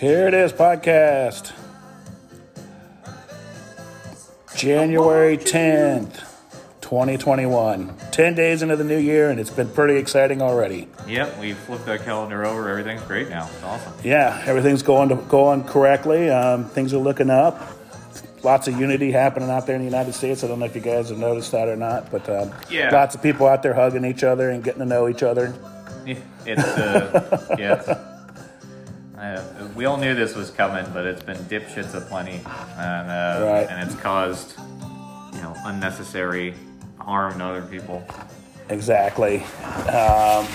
Here it is, podcast. January 10th, 2021. 10 days into the new year, and it's been pretty exciting already. Yep, we flipped that calendar over. Everything's great now. It's awesome. Yeah, everything's going to, going correctly. Um, things are looking up. Lots of unity happening out there in the United States. I don't know if you guys have noticed that or not, but um, Yeah. lots of people out there hugging each other and getting to know each other. Yeah, It's uh, yeah. It's, uh, we all knew this was coming, but it's been dipshits aplenty, and uh, Right. and it's caused you know unnecessary harm to other people. Exactly. Um,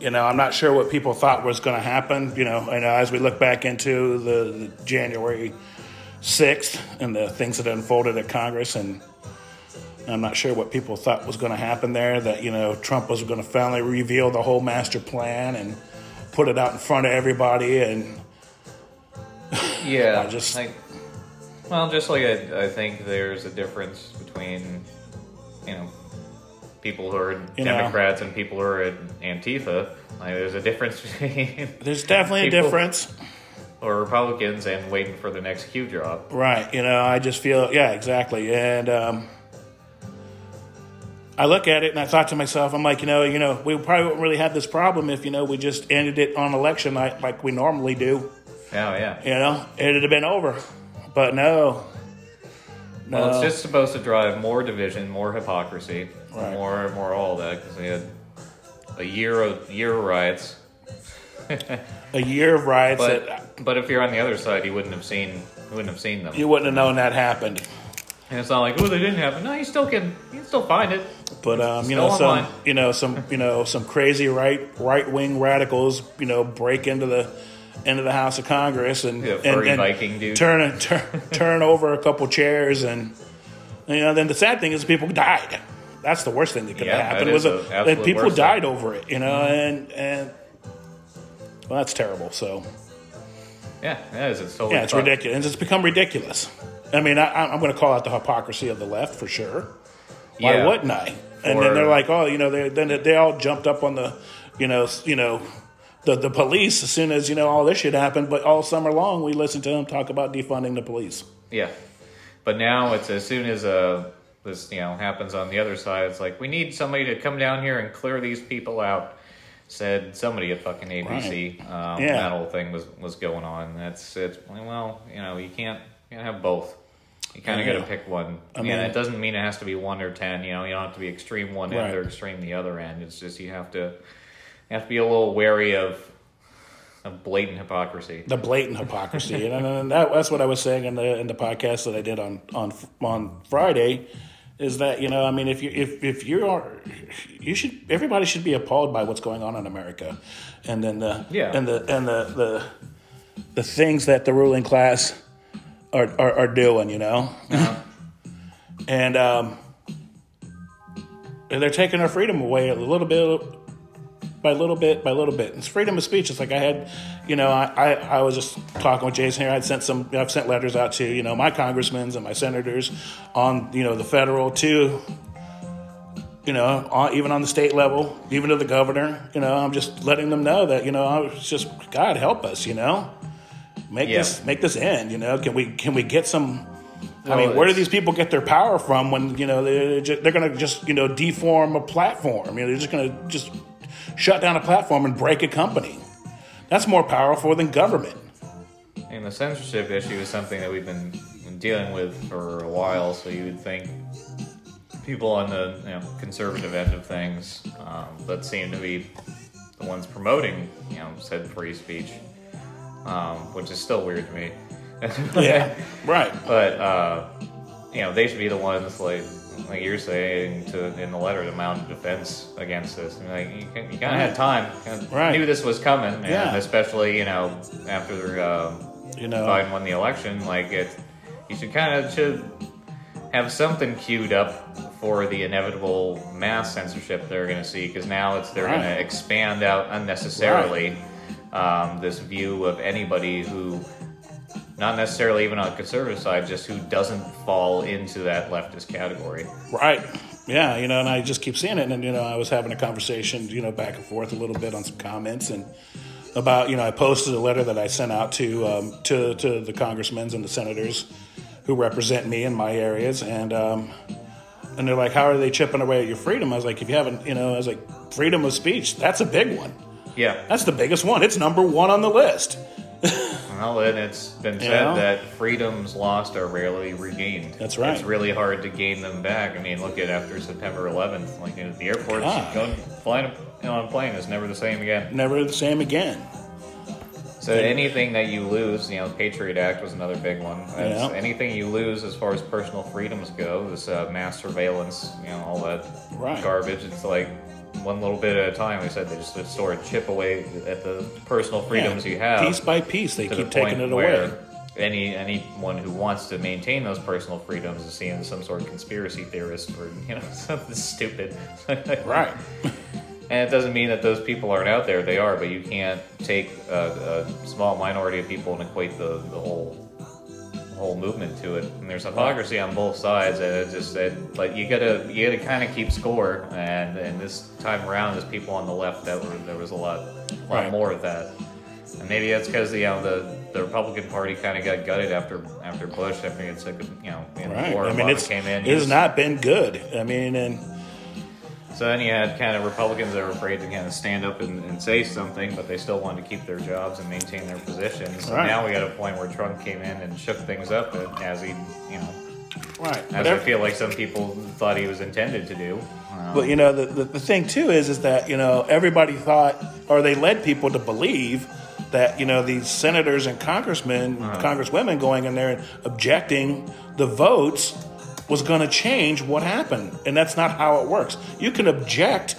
you know, I'm not sure what people thought was going to happen. You know, and as we look back into the, the January 6th and the things that unfolded at Congress, and I'm not sure what people thought was going to happen there. That you know, Trump was going to finally reveal the whole master plan and put it out in front of everybody, and Yeah, I just- like well, just like I, I think there's a difference between you know people who are You know. Democrats and people who are Antifa. Like, there's a difference between there's definitely a difference. or Republicans and waiting for the next Q drop. Right. You know, I just feel, yeah, exactly. And um, I look at it and I thought to myself, I'm like, you know, you know, we probably wouldn't really have this problem if, you know, we just ended it on election night like we normally do. Oh yeah. You know, it'd have been over. But no. No. Well, it's just supposed to drive more division, more hypocrisy, Right. more more all that because we had a year of year of riots. a year of riots that But but if you're on the other side, you wouldn't have seen you wouldn't have seen them. you wouldn't have known that happened. And it's not like oh they didn't happen. No, you still can you can still find it. But um, you Still know, some you know some you know some crazy right right wing radicals you know break into the into the House of Congress and Yeah, and, furry and Viking dude. turn turn turn over a couple chairs and you know then the sad thing is people died. That's the worst thing that could Yeah, have happened that was is that the absolute that people worst died thing. over it. You know, and and well, that's terrible. So Yeah, it is. It's totally yeah, it's fucked. ridiculous. And it's become ridiculous. I mean, I, I'm going to call out the hypocrisy of the left for sure. Why Yeah. wouldn't I? And For- then they're like, oh, you know, they then they all jumped up on the, you know, you know, the the police as soon as you know all this shit happened. But all summer long, we listened to them talk about defunding the police. Yeah, but now it's as soon as uh, this you know happens on the other side, it's like we need somebody to come down here and clear these people out. Said somebody at fucking ABC. Um, Yeah. That whole thing was was going on. That's it's well, you know, you can't you can't have both. You kind of Yeah. got to pick one. I mean- it doesn't mean it has to be one or ten. You know, you don't have to be extreme one Right. end or extreme the other end. It's just you have to you have to be a little wary of of blatant hypocrisy. The blatant hypocrisy, and, and that, that's what I was saying in the in the podcast that I did on on on Friday. Is that you know I mean if you if if you are you should everybody should be appalled by what's going on in America, and then the Yeah. and the and the the the things that the ruling class are are, are doing, you know, and um, and they're taking our freedom away a little bit by little bit by little bit. It's freedom of speech. It's like I had, you know, I, I, I was just talking with Jason here. I'd sent some, I've sent letters out to, you know, my congressmen and my senators on, you know, the federal to, you know, on, even on the state level, even to the governor. You know, I'm just letting them know that, you know, I was just God help us, you know, make Yeah. this make this end. You know, can we can we get some. I Well, mean, where do these people get their power from when you know they're just, they're going to just you know deform a platform? You know, they're just going to just shut down a platform and break a company. That's more powerful than government. And the censorship issue is something that we've been dealing with for a while, so you would think people on the you know, conservative end of things um, that seem to be the ones promoting, you know, said free speech, um, which is still weird to me. Yeah, right. but uh, you know, they should be the ones like like you're saying to in the letter to mount a defense against this. And, like you, you kind of had time, Right. knew this was coming, and Yeah. especially you know after. Um, You know, Biden won the election, like it, you should kind of should have something queued up for the inevitable mass censorship they're going to see because now it's they're going to expand out unnecessarily um, this view of anybody who, not necessarily even on the conservative side, just who doesn't fall into that leftist category. Right. Yeah, you know, and I just keep seeing it. And, you know, I was having a conversation, you know, back and forth a little bit on some comments. And about you know I posted a letter that I sent out to um, to to the congressmen and the senators who represent me in my areas, and um, and they're like, "How are they chipping away at your freedom?" I was like, "If you haven't, you know," I was like, "Freedom of speech, that's a big one. Yeah. That's the biggest one. It's number one on the list." Well, and it's been said Yeah. that freedoms lost are rarely regained. That's right. It's really hard to gain them back. I mean, look at after September 11th, like you know, the airports, going flying on a plane is never the same again. Never the same again. So anything that you lose, you know, Patriot Act was another big one. Yeah. Anything you lose as far as personal freedoms go, this uh, mass surveillance, you know, all that Right. garbage. It's like one little bit at a time. They said they just sort of chip away at the personal freedoms Yeah. you have. piece by piece. They keep the taking it away. Any anyone who wants to maintain those personal freedoms is seen as some sort of conspiracy theorist or you know something stupid. Right. And it doesn't mean that those people aren't out there. They are, but you can't take a, a small minority of people and equate the, the whole whole movement to it. And there's hypocrisy on both sides, and it just it, but you gotta you gotta kind of keep score. And and this time around, there's people on the left that were, there was a lot, a lot Right. more of that. And maybe that's because you know the, the Republican Party kind of got gutted after after Bush. I think it's like you know in the Right. war I mean, Obama it's came in. it he has not been good. I mean, and So then you had kind of Republicans that were afraid to kind of stand up and, and say something, but they still wanted to keep their jobs and maintain their positions. So Right. now we got a point where Trump came in and shook things up as he, you know, right. as But I feel like some people thought he was intended to do. Um, But you know, the, the, the thing too is is that you know everybody thought, or they led people to believe that you know these senators and congressmen, Uh-huh. congresswomen going in there and objecting the votes was going to change what happened, and that's not how it works. You can object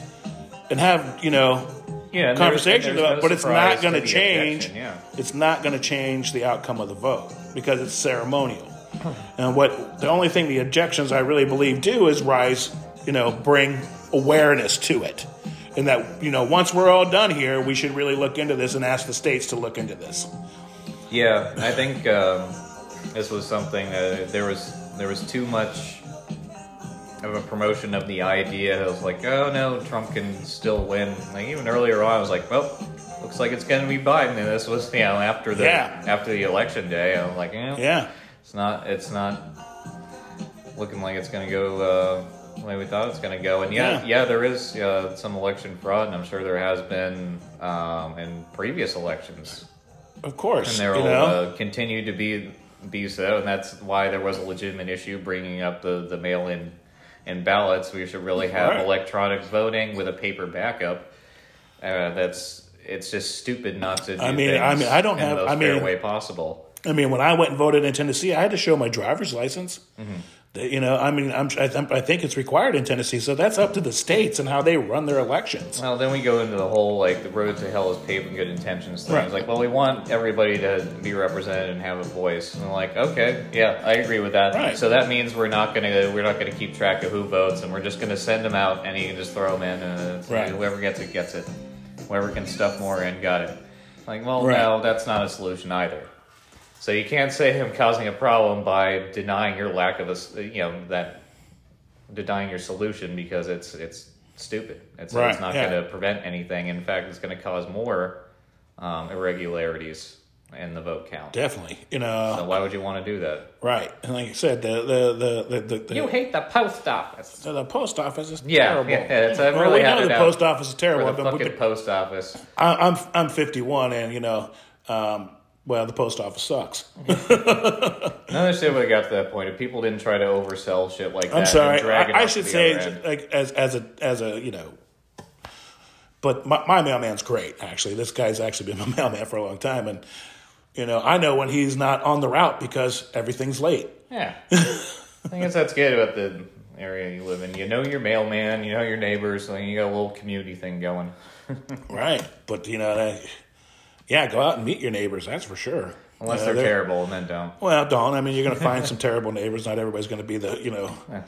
and have you know yeah, conversations about, no but it's not going to change. Yeah. It's not going to change the outcome of the vote because it's ceremonial. And what the only thing the objections I really believe do is rise, you know, bring awareness to it. And that, you know, once we're all done here, we should really look into this and ask the states to look into this. Yeah, I think um, this was something that there was there was too much of a promotion of the idea. It was like, oh no, Trump can still win. Like even earlier on, I was like, well, looks like it's going to be Biden. And this was you know after the Yeah. after the election day. I'm like, eh, Yeah. it's not it's not looking like it's going to go uh, the way we thought it's going to go. And yeah, Yeah. yeah, there is uh, some election fraud, and I'm sure there has been um, in previous elections Of course. and there will uh, continue to be be so, and that's why there was a legitimate issue bringing up the the mail in in ballots. We should really have Right. electronic voting with a paper backup. Uh, that's it's just stupid not to. Do I mean, I mean, I don't have- the most I fair mean- way possible. I mean, when I went and voted in Tennessee, I had to show my driver's license. Mm-hmm. You know, I mean, I'm, I, th- I think it's required in Tennessee, so that's up to the states and how they run their elections. Well, then we go into the whole like the road to hell is paved with good intentions thing. Right. It's like, well, we want everybody to be represented and have a voice. And I'm like, okay, yeah, I agree with that. Right. So that means we're not gonna we're not gonna keep track of who votes, and we're just gonna send them out, and you can just throw them in, and Right. whoever gets it gets it. Whoever can stuff more in got it. Like, well, Right. no, that's not a solution either. So you can't say I'm causing a problem by denying your lack of a, you know that denying your solution because it's it's stupid. It's, Right, it's not yeah. going to prevent anything. In fact, it's going to cause more um, irregularities in the vote count. Definitely, you know, So why would you want to do that? right? And like I said, the the the the, the, You hate the post office. So the post office is Yeah, terrible. yeah, it's- I've well, really we know the post office is terrible. the been with fucking the- post office. I, I'm I'm 51, and you know, um, well, the post office sucks. Another understand would have got to that point if people didn't try to oversell shit like that. I'm sorry. and drag it I, I should say, like as as a as a you know, but my, my mailman's great. Actually, this guy's actually been my mailman for a long time, and you know, I know when he's not on the route because everything's late. Yeah. I guess that's good about the area you live in. You know your mailman, you know your neighbors, so you got a little community thing going. Right. But you know, that, yeah, go out and meet your neighbors. That's for sure. Unless You know, they're terrible, and then don't. Well, don't. I mean, you're going to find some terrible neighbors. Not everybody's going to be the, you know. I've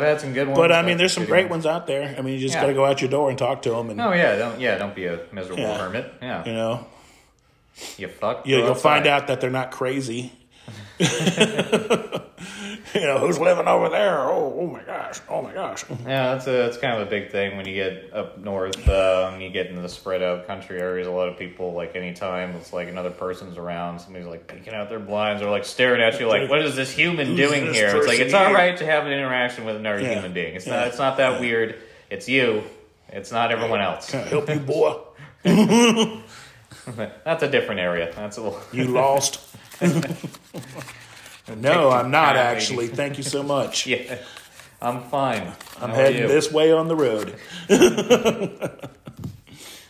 had some good ones. But I mean, there's some great ones out there. I mean, you just Yeah. got to go out your door and talk to them, and Oh yeah, don't yeah, don't be a miserable Yeah. hermit. Yeah, you know, you fuck. you, you'll find out that they're not crazy. you know, who's living over there? Oh, oh my gosh, oh my gosh. Yeah, that's a that's kind of a big thing when you get up north. Um, you get into the spread out country areas. A lot of people like anytime it's like another person's around, somebody's like peeking out their blinds or like staring at you, like, "What is this human Who's doing this here?" It's like it's all right to have an interaction with another Yeah. human being. It's Yeah. not it's not that weird. It's you. It's not everyone else. Can I help you, boy? That's a different area. That's a little. You lost? no, I'm not actually. Thank you so much. Yeah, I'm fine. I'm How heading this way on the road.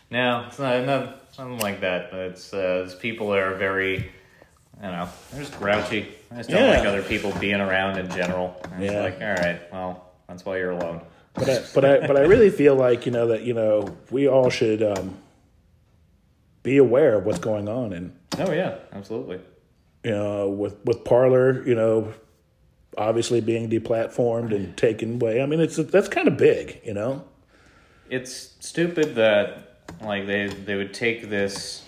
No, it's not, not something like that. But it's, uh, people are very, I don't know, they're just grouchy. I just don't Yeah. like other people being around in general. And Yeah. It's like, all right, well, that's why you're alone. But I, but I but I really feel like you know that you know we all should um, be aware of what's going on and Oh yeah, absolutely. You know with with Parler you know obviously being deplatformed and taken away. I mean it's that's kind of big, you know. It's stupid that like they they would take this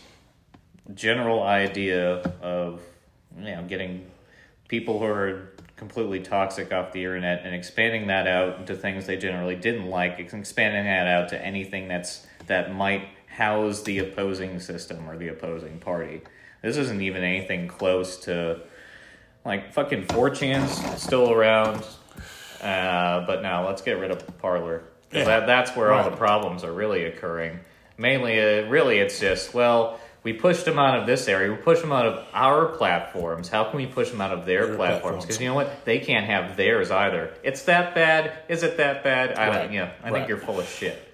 general idea of you know getting people who are completely toxic off the internet and expanding that out into things they generally didn't like expanding that out to anything that's that might house the opposing system or the opposing party this isn't even anything close to like fucking 4chan's still around uh, but now let's get rid of Parler Yeah. that, that's where all the problems are really occurring. Mainly uh, really it's just well we pushed them out of this area we pushed them out of our platforms. How can we push them out of their Their platforms? Because you know what? They can't have theirs either. It's that bad? Is it that bad? I Right. don't yeah i Right. think you're full of shit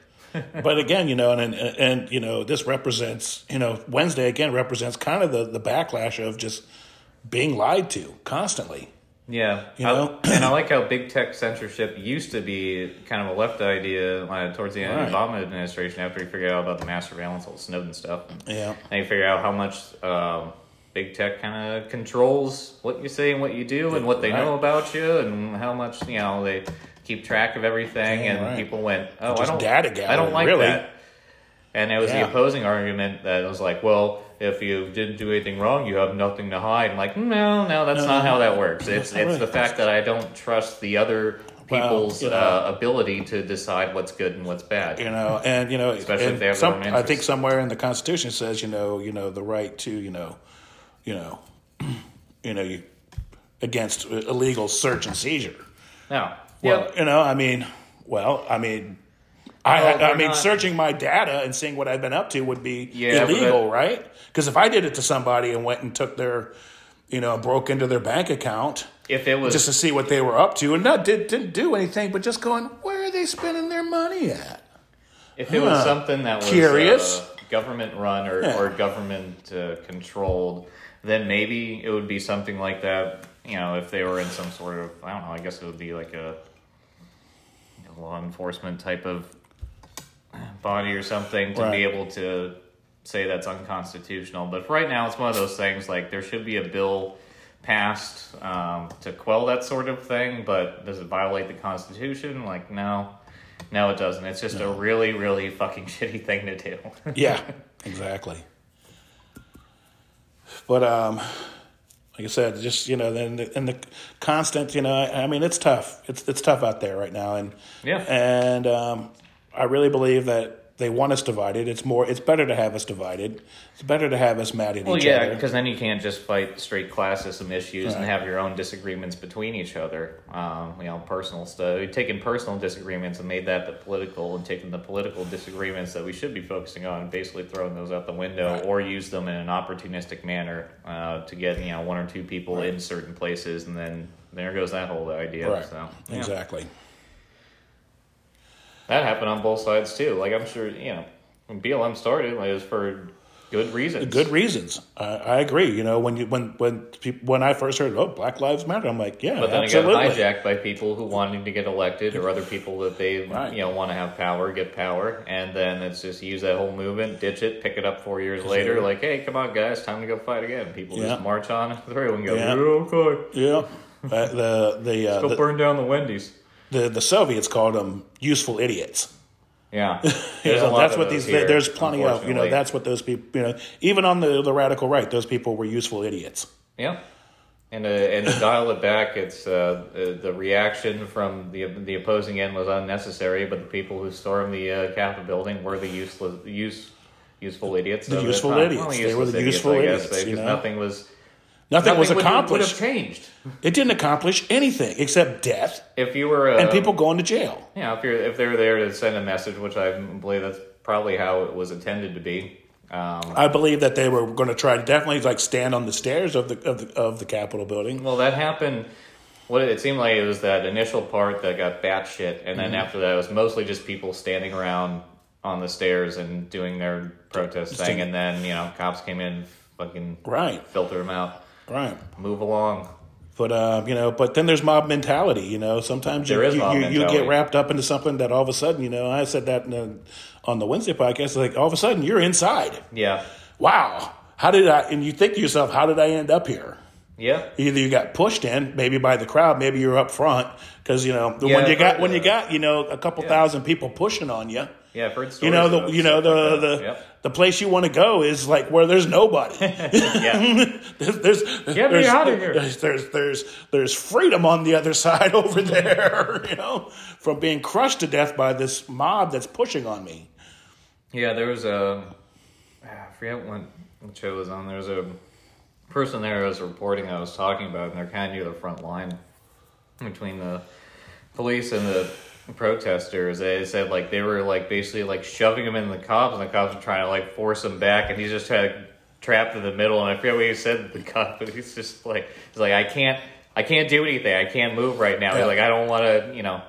but again, you know, and, and and you know, this represents, you know, Wednesday again represents kind of the the backlash of just being lied to constantly. Yeah, You I- know? and I like how big tech censorship used to be kind of a left idea uh, towards the end of the Obama administration after he figured out about the mass surveillance, all the Snowden stuff. Yeah. And he figured out how much um, big tech kind of controls what you say and what you do and what they know about you and how much, you know, they keep track of everything. Yeah, and right. people went, oh, I don't, data I don't like really. that. And it was Yeah. the opposing argument that was like, well, if you didn't do anything wrong, you have nothing to hide. I'm like, no, no, that's not how that works. It's it's right. the fact that I don't trust the other Well, people's you know. uh, ability to decide what's good and what's bad. you know, and you know, Especially if they have some, their own I think somewhere in the Constitution says, you know, you know, the right to, you know, you know, you know, you against illegal search and seizure. Now, Well, yeah, you know, I mean, well, I mean, I, I mean, not- searching my data and seeing what I've been up to would be Yeah, illegal, right? Because if I did it to somebody and went and took their, you know, broke into their bank account if it was just to see what they were up to and not did, didn't do anything, but just going, where are they spending their money at? If it was something that was Curious. uh, government run or, Yeah. or government uh, controlled, then maybe it would be something like that. You know, if they were in some sort of, I don't know, I guess it would be like a law enforcement type of body or something to be able to say that's unconstitutional. But right now, it's one of those things like there should be a bill passed um, to quell that sort of thing, but does it violate the Constitution? Like, no. No, it doesn't. It's just a really, really fucking shitty thing to do. Yeah, exactly. But um, like I said, just you know, then the, and the constant, you know, I, I mean, it's tough. It's it's tough out there right now, and Yeah. and um, I really believe that they want us divided. It's more. It's better to have us divided. It's better to have us mad at well, each yeah, other. Well, yeah, because then you can't just fight straight classism issues and have your own disagreements between each other. Um, you know, personal stuff. We've taken personal disagreements and made that the political, and taken the political disagreements that we should be focusing on and basically throwing those out the window, Right. or use them in an opportunistic manner uh, to get you know one or two people Right. in certain places, and then there goes that whole idea. right. So yeah. Exactly. That happened on both sides too. Like I'm sure you know when BLM started, like, it was for good reasons. Good reasons. I, I agree. You know, when you when when peop when I first heard, oh, Black Lives Matter, I'm like, yeah, But then absolutely. it got hijacked by people who wanted to get elected or other people that they Right. you know want to have power, get power, and then it's just use that whole movement, ditch it, pick it up four years later, like, hey, come on, guys, time to go fight again. People Yeah. just march on through and go, Yeah. yeah, okay, Yeah. Uh, the the, uh, go the burn down the Wendy's. The the Soviets called them useful idiots. Yeah, You know, that's what these. here, there's plenty of. You know, that's what those people. You know, even on the the radical right, those people were useful idiots. yeah. And, uh, and to dial it back, it's uh, uh, the reaction from the the opposing end was unnecessary, but the people who stormed the uh, Capitol building were the useless, use, useful idiots. The useful idiots. Well, They were the idiots, useful guess, idiots, you because know? nothing was Nothing, was would- Would, accomplished. have changed it didn't accomplish anything except death if you were uh, and people going to jail. Yeah, if you're if they're there to send a message, which I believe that's probably how it was intended to be. Um, I believe that they were going to try to definitely like stand on the stairs of the of the, of the Capitol building. Well, that happened. What it seemed like it was that initial part that got batshit, and then after that, it was mostly just people standing around on the stairs and doing their protest thing, and then you know, cops came in, fucking Right, filter them out, right. move along. But uh, you know, but then there's mob mentality. You know, sometimes you you, you, you get wrapped up into something that all of a sudden, you know, I said that in the, on the Wednesday podcast. Like all of a sudden, you're inside. Yeah, Wow, how did I? And you think to yourself, how did I end up here? yeah, Either you got pushed in, maybe by the crowd, maybe you're up front because you know Yeah, when you got when you got you know a couple Yeah. thousand people pushing on you. yeah. I've heard stories You know the you know the the. Yep. The place you want to go is like where there's nobody. yeah, there's, there's, Get me there's, outta here. There's, there's there's there's freedom on the other side over there. You know, from being crushed to death by this mob that's pushing on me. Yeah, there was a ah, I forget what, what show it was on. There was a person there who was reporting I was talking about, and they're kind of near the front line between the police and the protesters. They said like they were like basically like shoving him in the cops, and the cops were trying to like force him back, and he's just of trapped in the middle. And I forget what he said to the cop, but he's just like he's like I can't. I can't do anything. I can't move right now. He's like, I don't want to, you know.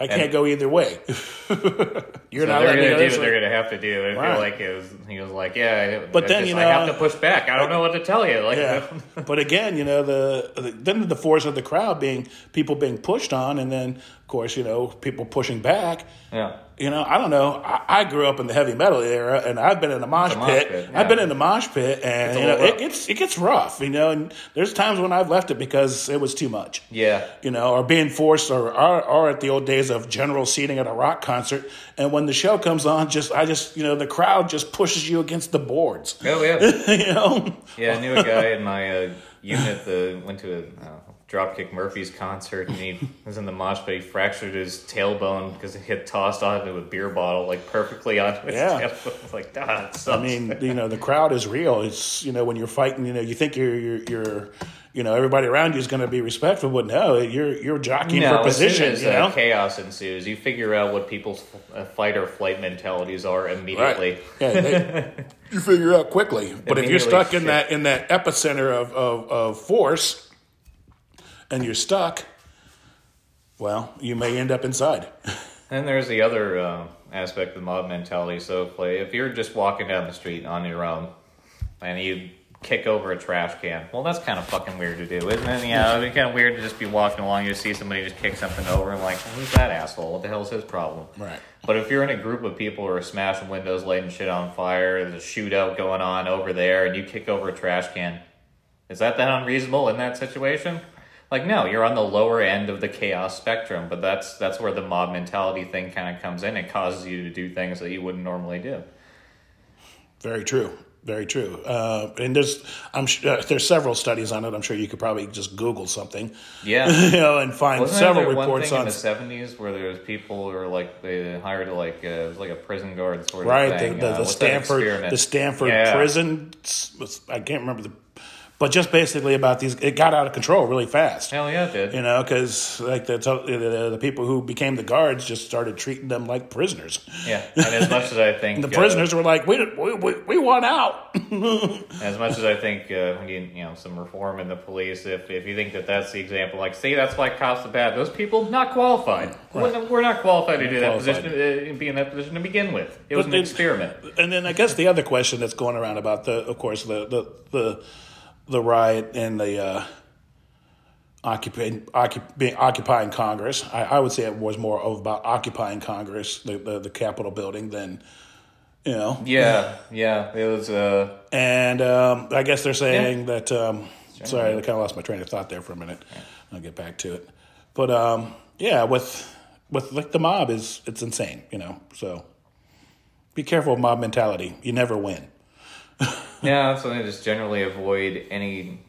I can't go either way. You're So not they're gonna do what they're gonna have to do. I Right. feel like it was. He was like, "Yeah, But I then, just- you I have to push back. I don't know what to tell you." Like, Yeah, but again, you know the, the then the force of the crowd being people being pushed on, and then of course you know people pushing back. yeah, You know, I don't know. I, I grew up in the heavy metal era, and I've been in the mosh The mosh pit. pit, I've been in the mosh pit, and you know it gets it gets rough. You know, and there's times when I've left it because it was too much. yeah, You know, or being forced, or, or or at the old days of general seating at a rock concert, and when the show comes on, just I just you know the crowd just pushes you against the boards. oh yeah, you know, yeah. I knew a guy in my uh, unit that went to a uh, Dropkick Murphys concert, and he was in the mosh pit. He fractured his tailbone because he had tossed onto a beer bottle like perfectly onto his Yeah. tailbone. Like, God, it sucks. I mean, you know, the crowd is real. It's you know when you're fighting, you know, you think you're you're, you're you know everybody around you is going to be respectful, but no, you're you're jockeying no, for as soon position. as You uh, chaos ensues, you figure out what people's uh, fight or flight mentalities are immediately. right? Yeah, they, you figure out quickly. But if you're Immediately stuck in shit. that in that epicenter of, of of force, and you're stuck, well, you may end up inside. And there's the other uh, aspect of the mob mentality. So if, like, if you're just walking down the street on your own and you kick over a trash can, well, that's kind of fucking weird to do, isn't it? Yeah, it'd be kind of weird to just be walking along, you see somebody just kick something over, and like, who's that asshole? What the hell's his problem? Right. But if you're in a group of people who are smashing windows, lighting shit on fire, there's a shootout going on over there, and you kick over a trash can, is that that unreasonable in that situation? Like no, you're on the lower end of the chaos spectrum, but that's that's where the mob mentality thing kind of comes in. It causes you to do things that you wouldn't normally do. Very true. Very true. Uh, and there's I'm sh- uh, there's several studies on it. I'm sure you could probably just Google something, Yeah. you know, and find Wasn't several reports on in the seventies where there was people who were like they hired like uh, was like a prison guard sort of right the, thing. the, uh, the Stanford the Stanford Yeah. prison I can't remember the but just basically about these it got out of control really fast Hell yeah, it did. you know because like the, the the people who became the guards just started treating them like prisoners Yeah, and as much as I think the uh, prisoners were like we we, we, we want out As much as I think uh, we need, you know, some reform in the police, if if you think that that's the example, like, see, that's why cops are bad. Those people not qualified. We're, we're not qualified to do that position, uh, be in that position to begin with. It was an then- experiment. and then I guess the other question that's going around about the, of course, the the the, the riot and the uh, occupying occup- occupying Congress. I, I would say it was more of about occupying Congress, the the, the Capitol building, than you know. Yeah, yeah, it was. Uh, And um, I guess they're saying that. Um, sorry, I kind of lost my train of thought there for a minute. I'll get back to it. But um, yeah, with with like the mob is it's insane, you know. So be careful of mob mentality. You never win. yeah, that's something to just generally avoid any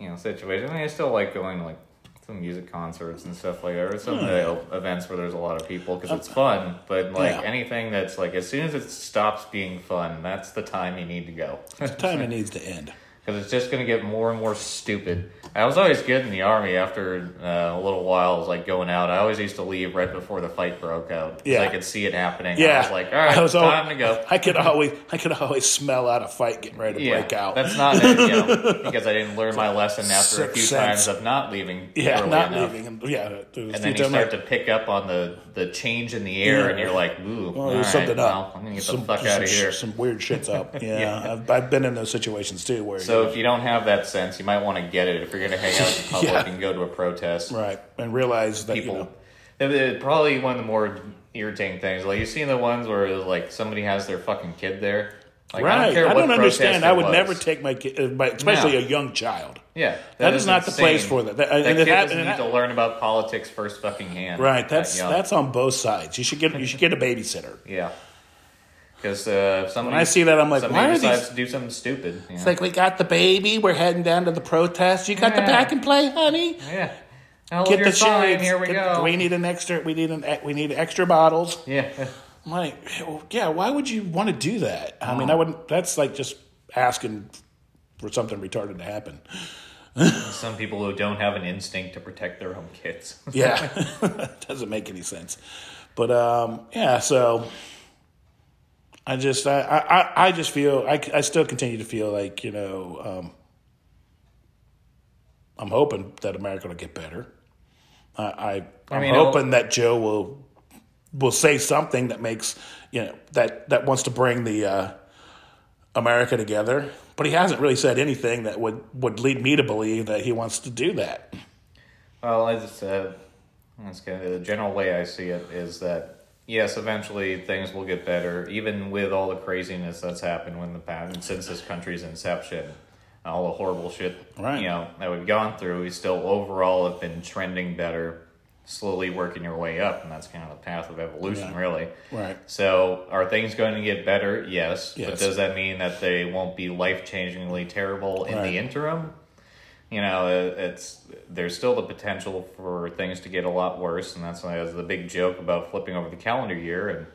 you know situation. I mean, I still like going to like some music concerts and stuff like that, or some of the hmm. events where there's a lot of people because it's uh, fun. But like Yeah. anything that's like as soon as it stops being fun, that's the time you need to go. It's the time it needs to end. because it's just going to get more and more stupid. I was always good in the army. After uh, a little while, I was like going out. I always used to leave right before the fight broke out. Yeah. I could see it happening. Yeah, I was like, all right, I was time al- to go. I could always, I could always smell out a fight getting ready to Yeah, break out. that's not it, you know, because I didn't learn my lesson after a few sense. times of not leaving. yeah, early not enough. leaving him. Yeah, And then you start to pick up on the, the change in the air, and you're like, ooh, Well, all there's right, something well, up. I'm gonna get some, the fuck out of here. Some weird shit's up. Yeah, Yeah. I've, I've been in those situations too, where So if you don't have that sense, you might want to get it if you're going to hang out in public Yeah. and go to a protest. right and realize that people. you know, It- it- probably one of the more irritating things. Like you've seen the ones where like somebody has their fucking kid there. Like, right? I don't, care I don't understand. I would was. never take my kid, uh, especially No. a young child. Yeah, That is not the place for that. That- That, and kid hap- doesn't and need it to learn about politics first fucking hand. Right. That's young. that's on both sides. You should get you should get a babysitter. yeah. Because uh, When I see that, I'm like, somebody why are decides these? to do something stupid. you It's know? like we got the baby. We're heading down to the protest. You got the Yeah. pack and play, honey. yeah. Oh, Get the fine. shades. Here we Get- go. We need an extra. We need an. We need extra bottles. yeah. I'm like, yeah. Why would you want to do that? I Oh. mean, I wouldn't. That's like just asking for something retarded to happen. Some people who don't have an instinct to protect their own kids. Yeah, doesn't make any sense. But um, yeah, so I just I, I, I just feel I, I still continue to feel like you know um, I'm hoping that America will get better. I, I I'm mean, hoping that Joe will will say something that makes you know that that wants to bring the uh, America together. But he hasn't really said anything that would, would lead me to believe that he wants to do that. Well, as I just uh, that's kind of the general way I see it is that yes, eventually things will get better, even with all the craziness that's happened when the past since this country's inception, all the horrible shit Right. you know that we've gone through. We still overall have been trending better, slowly working your way up, and that's kind of the path of evolution, Yeah. really. Right. So, are things going to get better? Yes. yes. But does that mean that they won't be life changingly terrible in Right. the interim? You know, it's there's still the potential for things to get a lot worse, and that's why there's the big joke about flipping over the calendar year and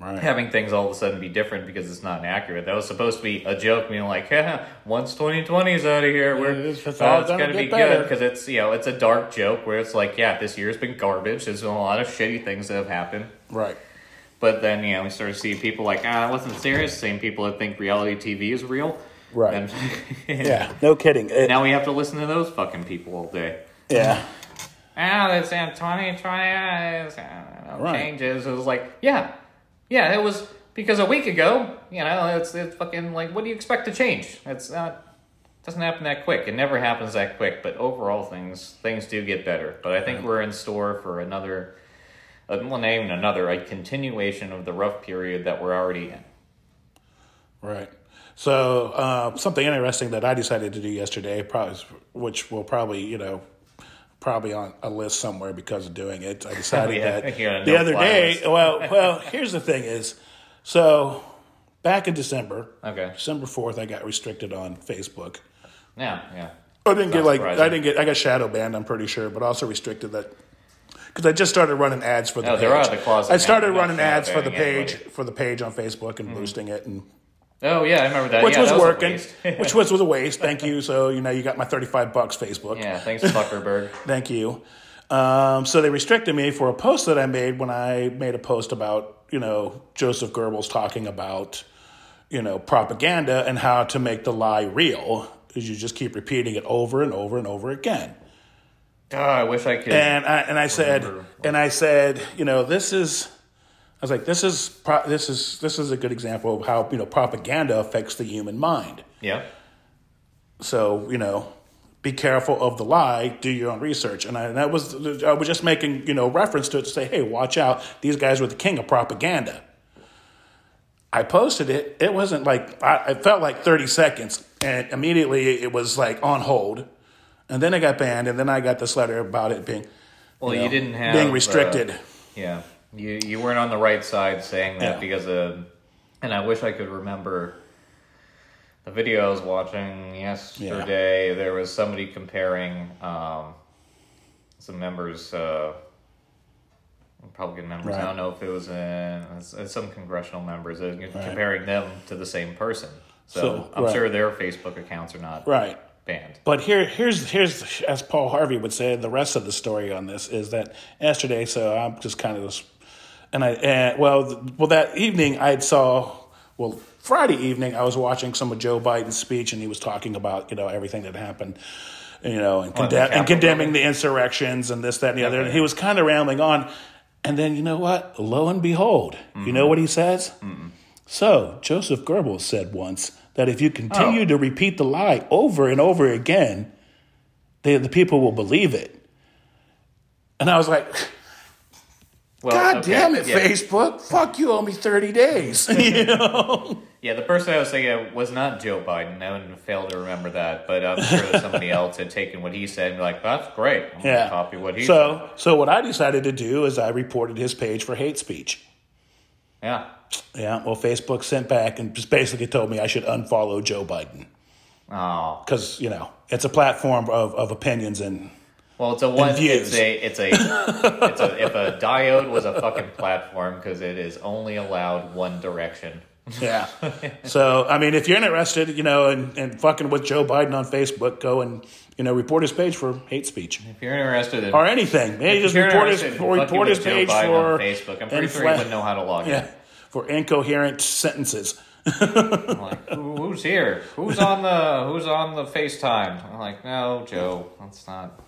Right. having things all of a sudden be different because it's not accurate. That was supposed to be a joke, being like, "Yeah, once 2020 is out of here, we're Yeah, it's- it's oh, it's gonna be better." good because it's you know it's a dark joke where it's like, yeah, this year's been garbage. There's been a lot of shitty things that have happened." Right. But then, you know, we start to see people like, ah, it wasn't serious. Same people that think reality TV is real. Right. Yeah. No kidding. It- now we have to listen to those fucking people all day. yeah. Ah, it's in 2020, uh, it's, uh, no Right. changes. It was like, yeah, yeah, it was because a week ago, you know, it's, it's fucking like, what do you expect to change? It's not, doesn't happen that quick. It never happens that quick. But overall, things things do get better. But I think we're in store for another, uh, well, not even another, a continuation of the rough period that we're already in. Right. So uh, something interesting that I decided to do yesterday, probably, which will probably you know probably on a list somewhere because of doing it. I decided Yeah, that you're on a the other day. list. Well, well, here's the thing: is so back in December, Okay. December fourth, I got restricted on Facebook. Yeah, yeah. I didn't get like surprising. I didn't get I got shadow banned. I'm pretty sure, but also restricted that because I just started running ads for the No, page. they're out of the closet I started running ads for the page anybody. for the page on Facebook and boosting it and Oh yeah, I remember that. which yeah, was that working, which was was a waste. Thank you. So you know you got my thirty five bucks Facebook. yeah, thanks Zuckerberg. Thank you. Um, so they restricted me for a post that I made when I made a post about you know Joseph Goebbels talking about you know propaganda and how to make the lie real is you just keep repeating it over and over and over again. Oh, I wish I could. And I and I said Remember. and I said you know this is. I was like, this is pro- this is this is a good example of how you know propaganda affects the human mind. yeah, So you know, be careful of the lie. Do your own research. And, I, and that was I was just making you know reference to it to say, hey, watch out. These guys were the king of propaganda. I posted it. It wasn't like I, it felt like thirty seconds, and immediately it was like on hold. And then it got banned, and then I got this letter about it being well, you, know, didn't have being uh, restricted. yeah, you you weren't on the right side saying that Yeah. because of, and I wish I could remember the video I was watching yesterday. There was somebody comparing um, some members, uh, Republican members. Right. I don't know if it was in it's, it's some congressional members uh, comparing them to the same person. So, So, I'm right. sure their Facebook accounts are not Right. banned. But here, here's here's as Paul Harvey would say, the rest of the story on this is that yesterday. So I'm just kind of this, and I and well, th- well that evening I saw well Friday evening I was watching some of Joe Biden's speech and he was talking about you know everything that happened, you know, and, the and condemning the insurrections and this that and the other. And he was kind of rambling on, and then you know what? Lo and behold, you know what he says. So, Joseph Goebbels said once that if you continue Oh. to repeat the lie over and over again, they, the people will believe it. And I was like, Well, God okay, damn it, yeah. Facebook. Fuck, you owe me 30 days. you know? Yeah, the person I was thinking of was not Joe Biden. I wouldn't fail to remember that, but I'm sure that somebody else had taken what he said and be like, "That's great. I'm Yeah. gonna copy what he So, so what I decided to do is I reported his page for hate speech. Yeah, Yeah, well, Facebook sent back and just basically told me I should unfollow Joe Biden oh, because, you know, it's a platform of, of opinions and well, it's a one. It's a. It's a. it's a. If a diode was a fucking platform, because it is only allowed one direction. Yeah. so, I mean, if you're interested, you know, and, and fucking with Joe Biden on Facebook, go and, you know, report his page for hate speech If you're interested in, or anything. Maybe just report his, or report his page Biden for on Facebook, I'm pretty sure he wouldn't know how to log in. For incoherent sentences. I'm like, Who, who's here? Who's on the Who's on the FaceTime? I'm like, no, Joe, that's not.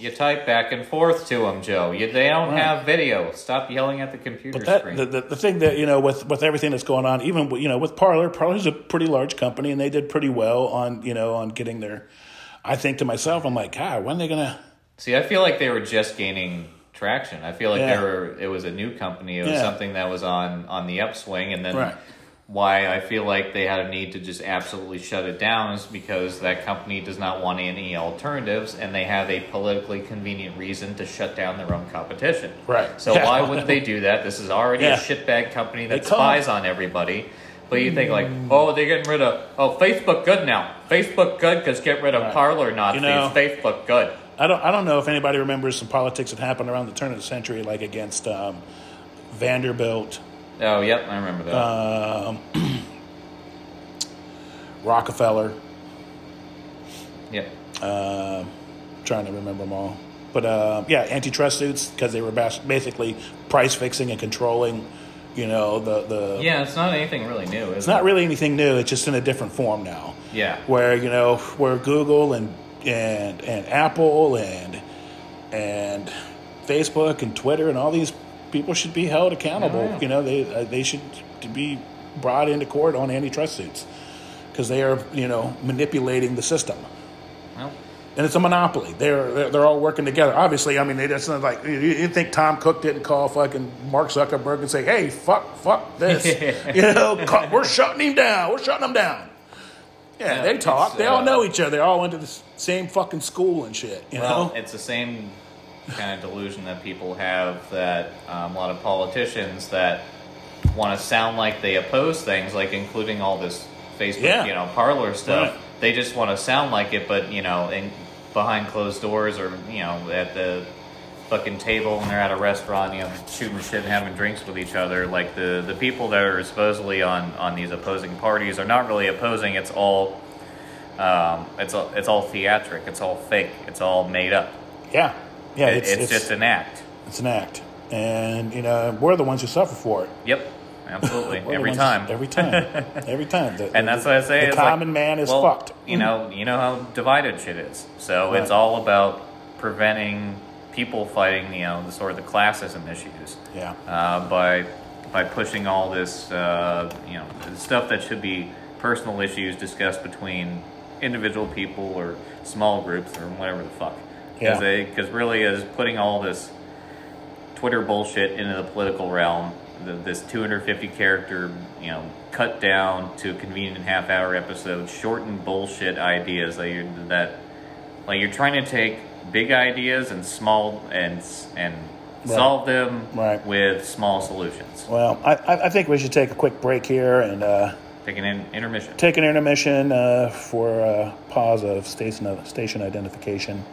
You type back and forth to them, Joe. You, they don't Right. have video. Stop yelling at the computer But that, screen. the, the, the thing that, you know, with, with everything that's going on, even, with, you know, with Parler, Parler's a pretty large company and they did pretty well on, you know, on getting their, I think to myself, I'm like, God, when are they to, See, I feel like they were just gaining traction. I feel like Yeah. they were. It was a new company. It was Yeah. something that was on on the upswing, and then. Right. Why I feel like they had a need to just absolutely shut it down is because that company does not want any alternatives and they have a politically convenient reason to shut down their own competition. Right. So Yeah. why would they do that? This is already Yeah. a shitbag company that spies on everybody. But you think like, oh, they're getting rid of oh Facebook good now. Facebook good because get rid of Right. Parler Nazis. You know- Facebook good. I don't, I don't know if anybody remembers some politics that happened around the turn of the century, like against um, Vanderbilt, Oh, yep, I remember that. um, Rockefeller. yep. Uh, trying to remember them all. But uh, yeah, antitrust suits because they were bas- basically price fixing and controlling. You know the the. Yeah, it's not anything really new, is It's not really anything new. It's just in a different form now. Yeah. Where you know where Google and and and Apple and and Facebook and Twitter and all these people should be held accountable. Yeah. You know they uh, they should be brought into court on antitrust suits because they are you know manipulating the system Well, and it's a monopoly. They're they're, they're all working together. Obviously, I mean, they, that's not like you, you think Tom Cook didn't call fucking Mark Zuckerberg and say, "Hey, fuck, fuck this," you know, "Cut- we're shutting him down. We're shutting him down. Yeah, they talk. They all uh, know each other. They all went to the same fucking school and shit. You well, know, it's the same kind of delusion that people have that um, a lot of politicians that want to sound like they oppose things, like including all this Facebook, Yeah. you know, Parler stuff. Right. They just want to sound like it, but you know, in behind closed doors or you know, at the fucking table when they're at a restaurant, you know, shooting shit and having drinks with each other. Like the the people that are supposedly on on these opposing parties are not really opposing. It's all. Um, it's all, it's all theatric. It's all fake. It's all made up. yeah, yeah. It's, it's, it's, just an act. it's an act, and you know we're the ones who suffer for it. Yep, absolutely. Every time. every time, every time. The- and that's what I say. The it's like, common man is well, fucked. You know, you know how divided shit is. So it's all about preventing people fighting, you know, the sort of the classism issues Yeah, uh, by by pushing all this, uh, you know, stuff that should be personal issues discussed between individual people or small groups or whatever the fuck. Yeah. Because really is putting all this Twitter bullshit into the political realm. The, this 250 character, you know, cut down to a convenient half hour episode, shortened bullshit ideas that you're, that like you're trying to take big ideas and small and and Right. solve them Right. with small solutions. Well, I, I I think we should take a quick break here and uh, Take an in- intermission. take an intermission uh, for a pause of station station identification.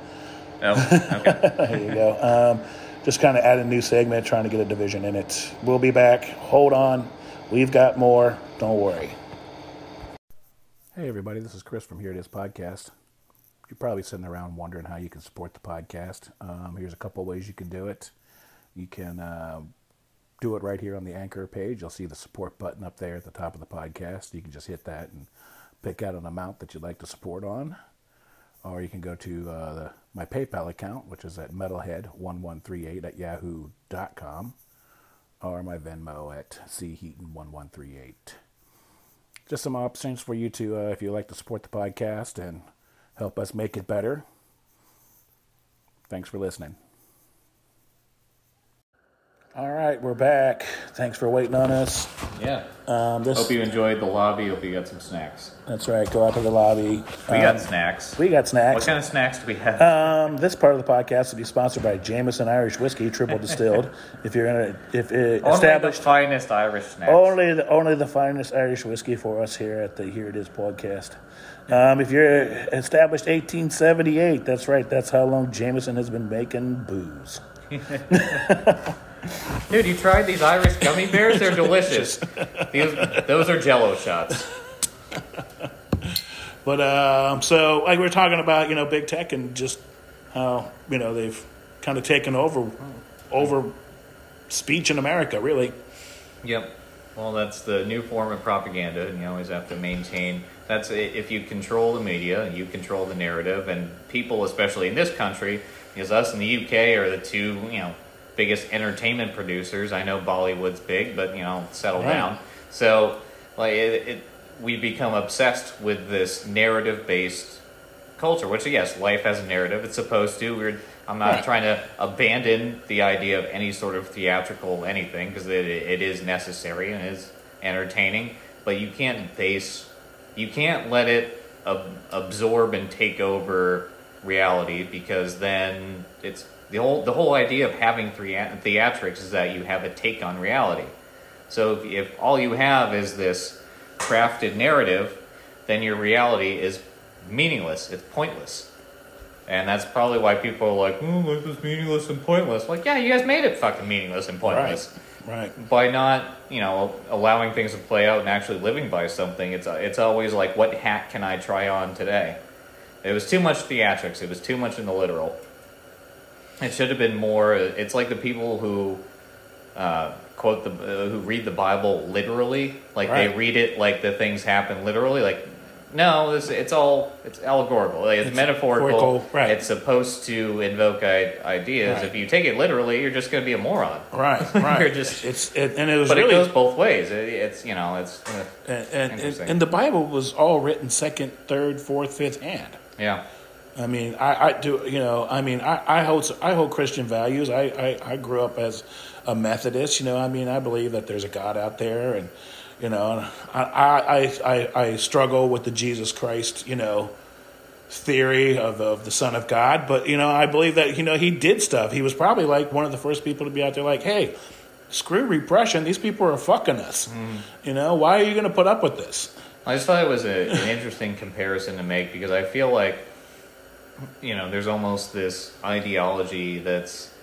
Oh, okay. There you go. Um, just kind of add a new segment, trying to get a division in it. We'll be back. Hold on. We've got more. Don't worry. Hey, everybody. This is Chris from Here It Is Podcast. You're probably sitting around wondering how you can support the podcast. Um, here's a couple ways you can do it. You can uh, do it right here on the Anchor page. You'll see the support button up there at the top of the podcast. You can just hit that and pick out an amount that you'd like to support on or you can go to uh, the, my PayPal account, which is at metalhead1138 at yahoo.com, or my Venmo at cheaton1138. Just some options for you to, uh, if you like to support the podcast and help us make it better. Thanks for listening. All right, we're back. Thanks for waiting on us. Yeah. Um, this, Hope you enjoyed the lobby. Hope you got some snacks. that's right. Go out to the lobby. We got snacks. We got snacks. What kind of snacks do we have? Um, this part of the podcast will be sponsored by Jameson Irish Whiskey, triple distilled. if you're gonna, if uh, Only established, finest Irish snacks. only the only the finest Irish whiskey for us here at the Here It Is podcast. Um, if you're established 1878, that's right. That's how long Jameson has been making booze. Dude, you tried these Irish gummy bears? They're delicious. These, those are Jello shots. But um, so, like we were talking about, you know, big tech and just how you know they've kind of taken over over speech in America, really. Yep. Well, that's the new form of propaganda, and you always have to maintain. That's if you control the media, you control the narrative, and people, especially in this country, because us in the UK are the two, you know, biggest entertainment producers. I know Bollywood's big, but you know, settle Right. down. So, like, it, it, we become obsessed with this narrative-based culture. Which, yes, life has a narrative. It's supposed to. We're, I'm not Right. trying to abandon the idea of any sort of theatrical anything because it, it is necessary and is entertaining. But you can't base, you can't let it ab- absorb and take over reality because then it's the whole the whole idea of having thea- theatrics is that you have a take on reality. So if, if all you have is this crafted narrative, then your reality is meaningless. It's pointless. And that's probably why people are like, hmm, "Oh, life is meaningless and pointless." Like, yeah, you guys made it fucking meaningless and pointless Right. Right. by not, you know, allowing things to play out and actually living by something. It's it's always like, what hat can I try on today? It was too much theatrics. It was too much in the literal. It should have been more. It's like the people who uh, quote the uh, who read the Bible literally, like they read it like the things happen literally. Like, no, this it's all it's allegorical. Like, it's, It's metaphorical. right. It's supposed to invoke I- ideas. Right. If you take it literally, you're just going to be a moron. Right. Right. You're just- it's it, and it was But really it goes both ways. It, it's you know it's uh, and, and, and, and the Bible was all written second, third, fourth, fifth hand. yeah I mean, I, I do, you know, I mean, I, I hold, I hold Christian values. I, I, I grew up as a Methodist, you know, I mean, I believe that there's a God out there and, you know, I, I, I, I struggle with the Jesus Christ, you know, theory of, of the Son of God, but, you know, I believe that, you know, he did stuff. He was probably like one of the first people to be out there like, hey, screw repression. These people are fucking us. Mm-hmm. You know, why are you going to put up with this? I just thought it was a, an interesting comparison to make because I feel like you know there's almost this ideology that's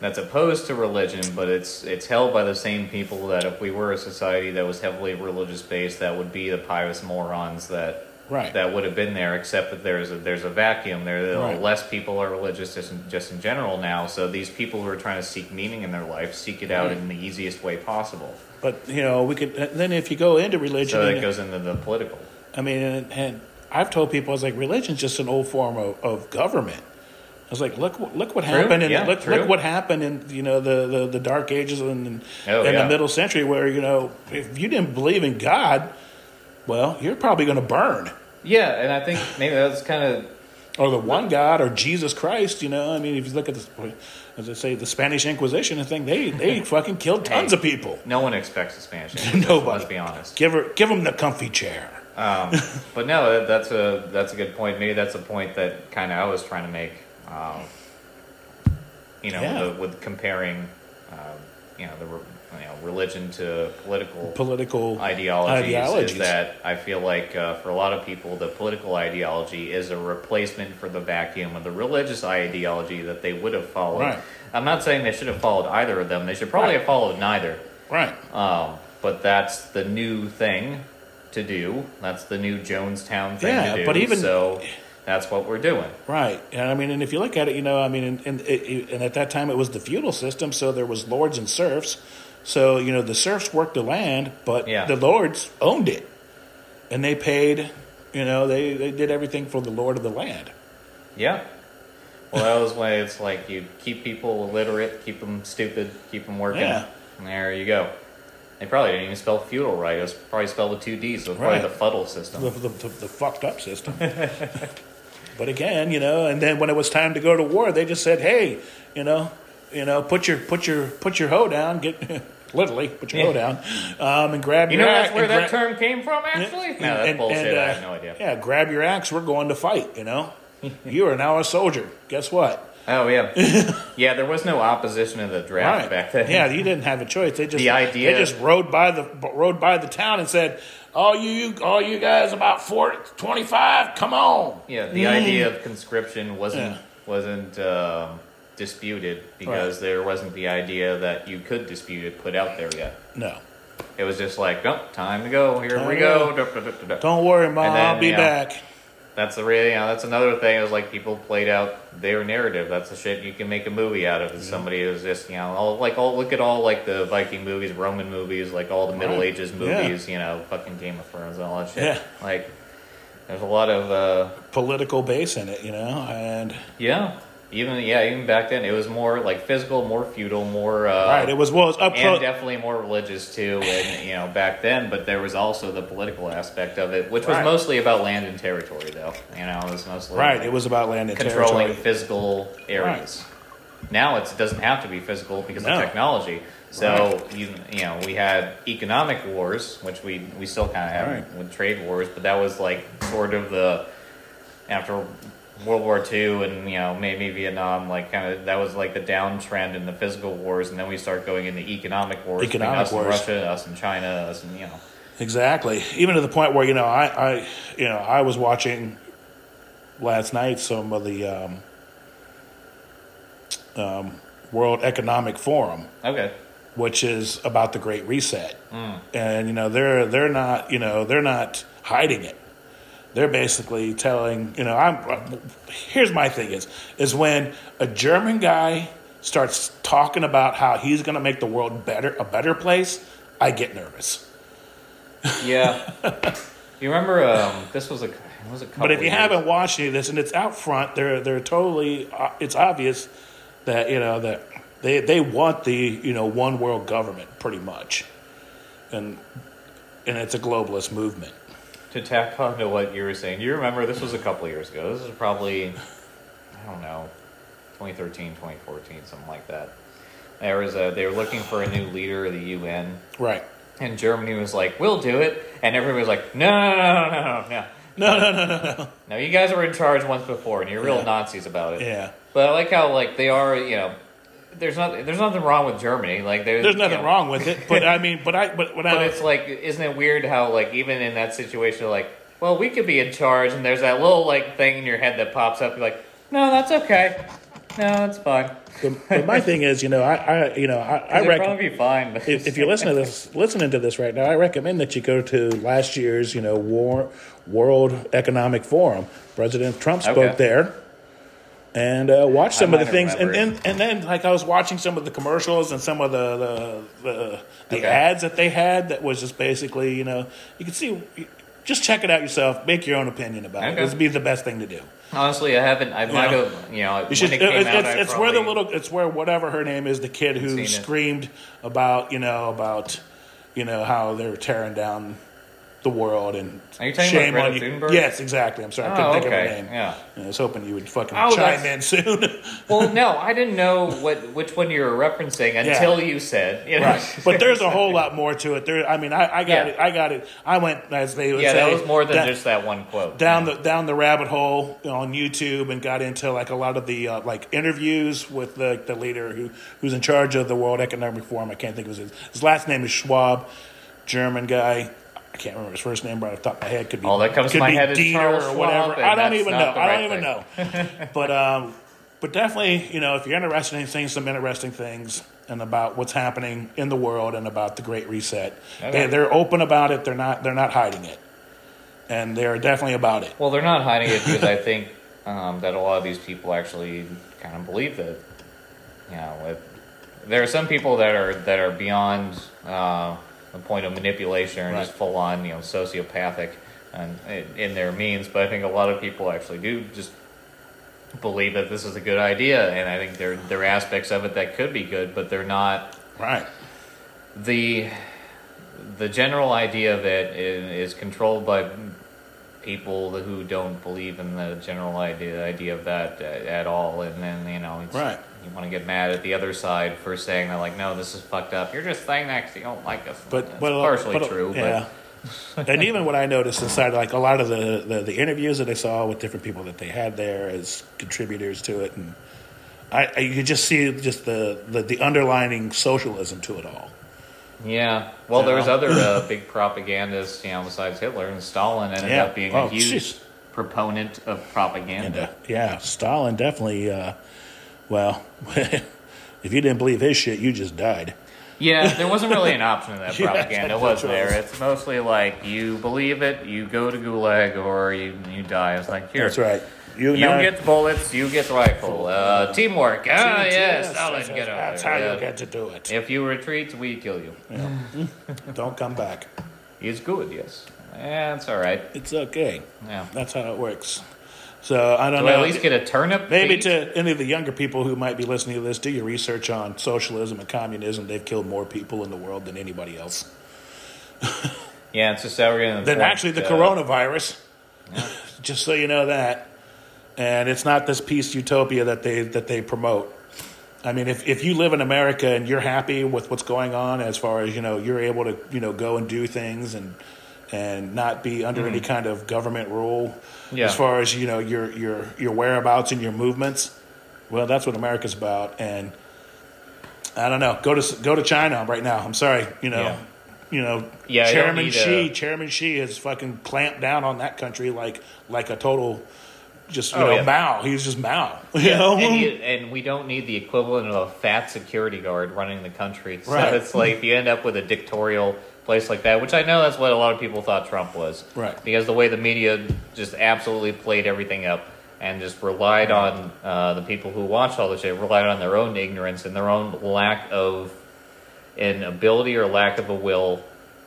that's opposed to religion, but it's it's held by the same people that if we were a society that was heavily religious based, that would be the pious morons that Right. that would have been there. Except that there's a there's a vacuum there. Right. Less people are religious just in, just in general now. So these people who are trying to seek meaning in their life seek it out Right. in the easiest way possible. But, you know, we could, then if you go into religion, So that goes into the political. I mean, and, and I've told people, I was like, religion's just an old form of, of government. I was like, look, what- look what True, happened, in, yeah, look, true. look what happened in you know the, the, the dark ages and in, Oh, in yeah. the middle century, where you know if you didn't believe in God, well, you're probably going to burn, Yeah, and I think maybe that's kind of or the one God, or Jesus Christ. You know, I mean, if you look at this, as I say, the Spanish Inquisition and thing, they they fucking killed tons Hey. of people. no one expects the Spanish. Inquisition, Nobody. Let's be honest. Give her, give them the comfy chair. Um, but no, that's a that's a good point. Maybe that's a point that kind of I was trying to make. Um, you know, Yeah. with, the, with comparing, um, you know, the you know religion to political Political ideologies, ideologies. is that I feel like uh, for a lot of people, the political ideology is a replacement for the vacuum of the religious ideology that they would have followed. Right. I'm not saying they should have followed either of them. They should probably Right. have followed neither. Right. Um, but that's the new thing to do. That's the new Jonestown thing Yeah, to do. but even- so, that's what we're doing. Right, and I mean, and if you look at it, you know, I mean, and and, it, and at that time it was the feudal system, so there was lords and serfs. So you know, the serfs worked the land, but Yeah. the lords owned it, and they paid. You know, they they did everything for the lord of the land. Yeah. Well, that was when it's like you keep people illiterate, keep them stupid, keep them working. Yeah. There you go. They probably didn't even spell feudal right. It was probably spelled with two D's. So it was probably the fuddle system. The, the, the, the fucked up system. but again, you know, and then when it was time to go to war, they just said, "Hey, you know, you know, put your put your put your hoe down, get literally put your hoe down, um, and grab You your know axe that's where that gra- term came from, actually? no, that's and- bullshit. and, uh, I have no idea. Yeah, grab your axe. We're going to fight. You know, you are now a soldier. Guess what? Oh, yeah. yeah, there was no opposition in the draft Right. back then. Yeah, you didn't have a choice. They just The idea- they just rode by the rode by the town and said, "All you all you guys about 40, 25, come on." Yeah, the Mm. idea of conscription wasn't Yeah. wasn't um, disputed because there wasn't the idea that you could dispute it put out there yet. No, It was just like, oh, time to go. Here Time we go. go. Don't worry, mom. Then, I'll be you know, back. That's the real, you know, that's another thing. It was like people played out their narrative. That's the shit you can make a movie out of. Is somebody who's just, you know, all, like all look at all like the Viking movies, Roman movies, like all the Middle Right. Ages Yeah. movies. You know, fucking Game of Thrones and all that shit. Yeah. Like, there's a lot of, uh, Political base in it, you know, and yeah, even yeah, even back then it was more like physical, more feudal, more uh, right, it was well, it was up and definitely more religious too, and you know back then. But there was also the political aspect of it, which was Right. mostly about land and territory, though. You know, it was mostly Right, like, it was about land and controlling territory. physical areas. Now it's, it doesn't have to be physical because No. of technology. So you, you know we had economic wars, which we we still kind of have Right. with trade wars, but that was like sort of the after World War II and you know maybe Vietnam, like kind of that was like the downtrend in the physical wars, and then we start going into economic wars Economic us wars. and Russia, us and China, us and you know Exactly. Even to the point where you know, I, I you know, I was watching last night some of the um, um, World Economic Forum, okay, which is about the Great Reset, and you know, they're they're not you know they're not hiding it. They're basically telling you know, I'm. Here's my thing is is when a German guy starts talking about how he's going to make the world better, a better place, I get nervous. yeah. you remember um, this was a was a But if you years- haven't watched any of this, and it's out front, they're they're totally. Uh, it's obvious that you know that they they want the you know one world government pretty much, and and it's a globalist movement. To tack on to what you were saying, do you remember this was a couple of years ago? This was probably, I don't know, 2013, 2014, something like that. There was a, they were looking for a new leader of the UN, Right. and Germany was like, "We'll do it," and everybody was like, "No, no, no, no, no, no, No, no, no, no, no. no! You guys were in charge once before, and you're real Yeah. Nazis about it." Yeah. But I like how like they are, you know. There's not, there's nothing wrong with Germany. Like there's, There's you nothing know, wrong with it, but I mean, but I, but But I, it's like, isn't it weird how like even in that situation, like, well, we could be in charge, and there's that little like thing in your head that pops up. You're like, no, that's okay. No, that's fine. but, but my thing is, you know, I, I you know, I, I be fine. if, if you listen to this, listening to this right now, I recommend that you go to last year's, you know, War, World Economic Forum. President Trump spoke Okay. there, and uh, watch some of the things, and then and then like I was watching some of the commercials and some of the the the, the Okay. ads that they had. That was just basically, you know, you can see. Just check it out yourself. Make your own opinion about it. Okay. This would be the best thing to do. Honestly, I haven't. I might Yeah. have. You know, You should, it out, it's, it's where the little, it's where whatever her name is, the kid who it. screamed about, you know, about, you know, how they're tearing down the world and Are you talking about Greta you. Thunberg? Yes, exactly. I'm sorry, I Oh, couldn't think okay. of her name. Yeah. I was hoping you would fucking Oh, chime that's- in soon. Well, no, I didn't know what which one you were referencing until you said. You know? right, but there's a whole lot more to it. There, I mean, I, I got Yeah. it. I got it. I went as they would Yeah, say. that was more than just that one quote. down the down the rabbit hole on YouTube and got into like a lot of the uh, like interviews with the the leader who who's in charge of the World Economic Forum. I can't think of his his last name is Schwab, German guy. I can't remember his first name right off the top of my head. Could be All that comes to my head is Charles or whatever. and I don't even know. I don't even thing. know. but um, but definitely, you know, if you're interested in seeing some interesting things and about what's happening in the world and about the Great Reset, Okay. they, they're open about it. They're not. They're not hiding it, and they're definitely about it. Well, they're not hiding it because I think um, that a lot of these people actually kind of believe that. You know, it, there are some people that are that are beyond uh, the point of manipulation and just full on, you know, sociopathic and in their means. But I think a lot of people actually do just believe that this is a good idea, and I think there there are aspects of it that could be good, but they're not Right. the the general idea of it is, is controlled by people who don't believe in the general idea idea of that uh, at all, and then you know, it's, Right. You want to get mad at the other side for saying that, like, no, this is fucked up. You're just saying that 'cause you don't like us. but it's but partially but, true, Yeah. and even what I noticed inside, like a lot of the, the the interviews that I saw with different people that they had there as contributors to it, and I, I you could just see just the, the the underlining socialism to it all. yeah. Well, there was other uh, big propagandists, you know, besides Hitler and Stalin ended Yeah. up being Oh, a huge jeez. proponent of propaganda. And uh, yeah, Stalin definitely. Uh, well, if you didn't believe his shit, you just died. Yeah, there wasn't really an option in that propaganda, that's was there? It's mostly like you believe it, you go to Gulag, or you you die. It's like here, That's right. You, You get the bullets, you get the rifle. Uh, teamwork. Ah, yes, Yes, that's, get that's how Yeah. you get to do it. If you retreat, we kill you. Don't come back. He's good, yes. Yeah, it's all right. It's okay. Yeah. That's how it works. So I don't Do I know. at least get a turnip? Maybe feet? to any of the younger people who might be listening to this, do your research on socialism and communism. They've killed more people in the world than anybody else. Yeah, it's just that we're getting. Than actually the uh, coronavirus. Just so you know that. And it's not this peace utopia that they that they promote. I mean, if, if you live in America and you're happy with what's going on, as far as you know, you're able to you know go and do things and and not be under any mm. kind of government rule. Yeah. As far as you know, your your your whereabouts and your movements. Well, that's what America's about. And I don't know. Go to go to China right now. I'm sorry. You know. Yeah. You know, Yeah, Chairman Xi, a- Chairman Xi has fucking clamped down on that country like like a total, just you Oh, know, yeah. Mao. He's just Mao. You Yeah, know, and, you, and we don't need the equivalent of a fat security guard running the country. So Right. it's like you end up with a dictatorial place like that, which I know that's what a lot of people thought Trump was. Right. Because the way the media just absolutely played everything up and just relied on uh, the people who watched all the shit, relied on their own ignorance and their own lack of an ability or lack of a will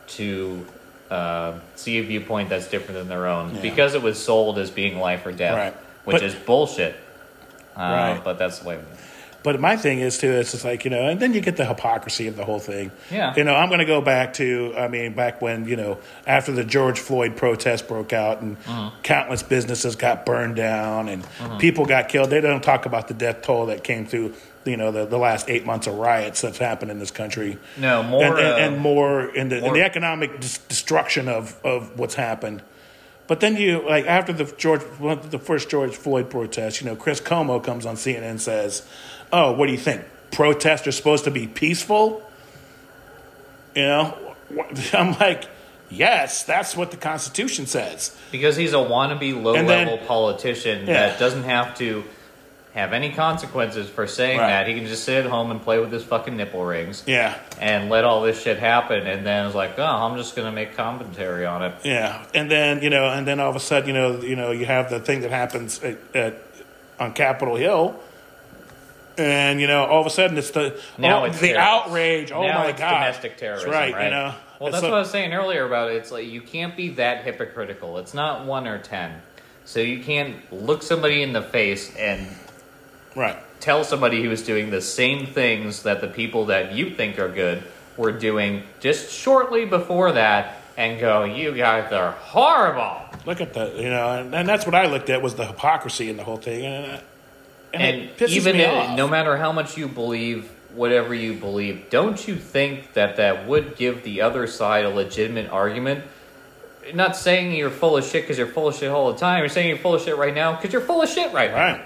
to uh, see a viewpoint that's different than their own Yeah. because it was sold as being life or death, Right. which But- is bullshit. Uh, Right. But that's the way. But my thing is too, it's just like you know, and then you get the hypocrisy of the whole thing. Yeah. You know, I'm going to go back to, I mean, back when you know, after the George Floyd protest broke out and Uh-huh. countless businesses got burned down and people got killed. They don't talk about the death toll that came through, you know, the, the last eight months of riots that's happened in this country. No, more. and, and, uh, and more in the, in more- the economic dis- destruction of, of what's happened. But then you like after the George the first George Floyd protest, you know, Chris Cuomo comes on CNN and says, "Oh, what do you think? Protests are supposed to be peaceful?" You know, I'm like, "Yes, that's what the Constitution says." because he's a wannabe low And then- level politician Yeah. that doesn't have to have any consequences for saying Right. that. He can just sit at home and play with his fucking nipple rings Yeah, and let all this shit happen. And then it's like, oh, I'm just going to make commentary on it. yeah, and then you know, and then all of a sudden, you know, you know, you have the thing that happens at, at on Capitol Hill. And you know, all of a sudden, it's the Now oh, it's the terrorists. outrage. Oh now my it's god, domestic terrorism, That's right, right? You know, well, that's like- what I was saying earlier about it. It's like you can't be that hypocritical. It's not one or ten, so you can't look somebody in the face and right. tell somebody he was doing the same things that the people that you think are good were doing just shortly before that and go, "You guys are horrible." Look at the, you know, and, and that's what I looked at was the hypocrisy in the whole thing, and, uh, and, And even me if- off. no matter how much you believe whatever you believe, don't you think that that would give the other side a legitimate argument? Not saying you're full of shit because you're full of shit all the time. You're saying you're full of shit right now because you're full of shit right now.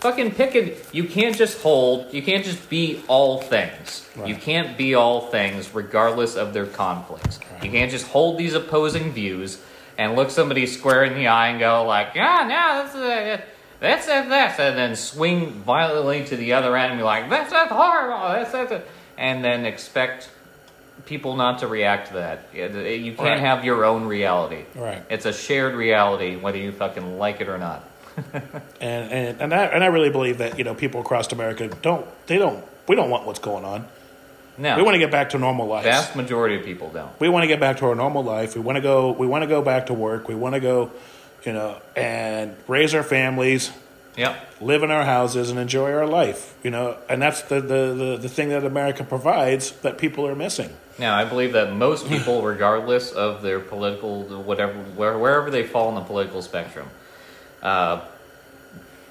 Fucking pick it. You can't just hold. You can't just be all things. Right. You can't be all things regardless of their conflicts. You can't just hold these opposing views and look somebody square in the eye and go like, "Ah, no, this is. uh, that's uh, that's," and then swing violently to the other end and be like, "That's that's horrible." That's that's," it and then expect people not to react to that. You can't Right. have your own reality. Right. It's a shared reality, whether you fucking like it or not. And and and I, and I really believe that you know people across America don't they don't we don't want what's going on. No. We want to get back to normal life. Vast majority of people don't. we want to get back to our normal life. We want to go. We want to go back to work. We want to go, you know, and raise our families, Yep. live in our houses, and enjoy our life. You know, and that's the the the, the thing that America provides that people are missing. Now, I believe that most people, regardless of their political, whatever, where, wherever they fall on the political spectrum, uh,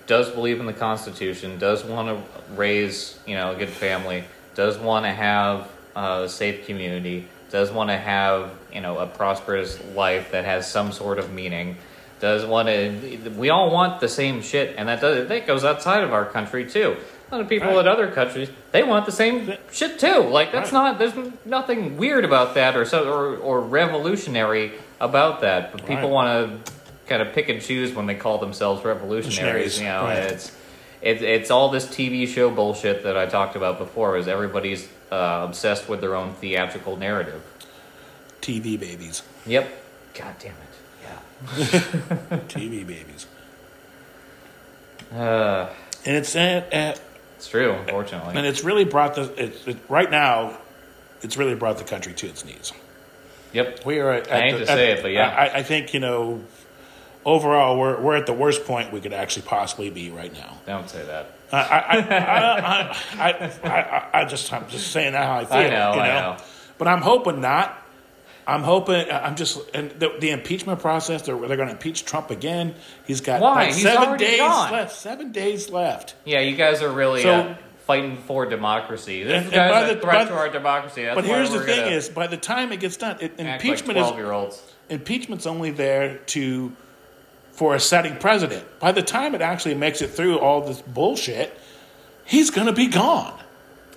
does believe in the Constitution, does want to raise, you know, a good family, does want to have a safe community, does want to have, you know, a prosperous life that has some sort of meaning, does want to. We all want the same shit, and that does that goes outside of our country too. A lot of people Right. in other countries they want the same shit too. Like that's Right. not there's nothing weird about that or so or, or revolutionary about that. But people Right. want to kind of pick and choose when they call themselves revolutionaries. You know, it's it's it's all this TV show bullshit that I talked about before. Is everybody's uh, obsessed with their own theatrical narrative? TV babies, Yep. God damn it. TV babies, Uh, and it's uh, uh, it's true. Unfortunately. and it's really brought the it, it, right now. It's really brought the country to its knees. Yep. We are. At, I hate the- to say at- it, but yeah. I, I think you know. Overall, we're we're at the worst point we could actually possibly be right now. Don't say that. I I I I, I, I, I, I just I'm just saying that how I feel. I know, you I know? know. But I'm hoping not. I'm hoping. I'm just and the, the impeachment process. They're they're going to impeach Trump again. He's got Why? like He's seven already days gone. left. Seven days left. Yeah, you guys are really So- uh, fighting for democracy. This And- guy's and by a the- threat by- to our democracy. That's but here's the thing: is by the time it gets done, it, act like impeachment is twelve-year-olds. impeachment's only there to for a setting president. By the time it actually makes it through all this bullshit, he's going to be gone.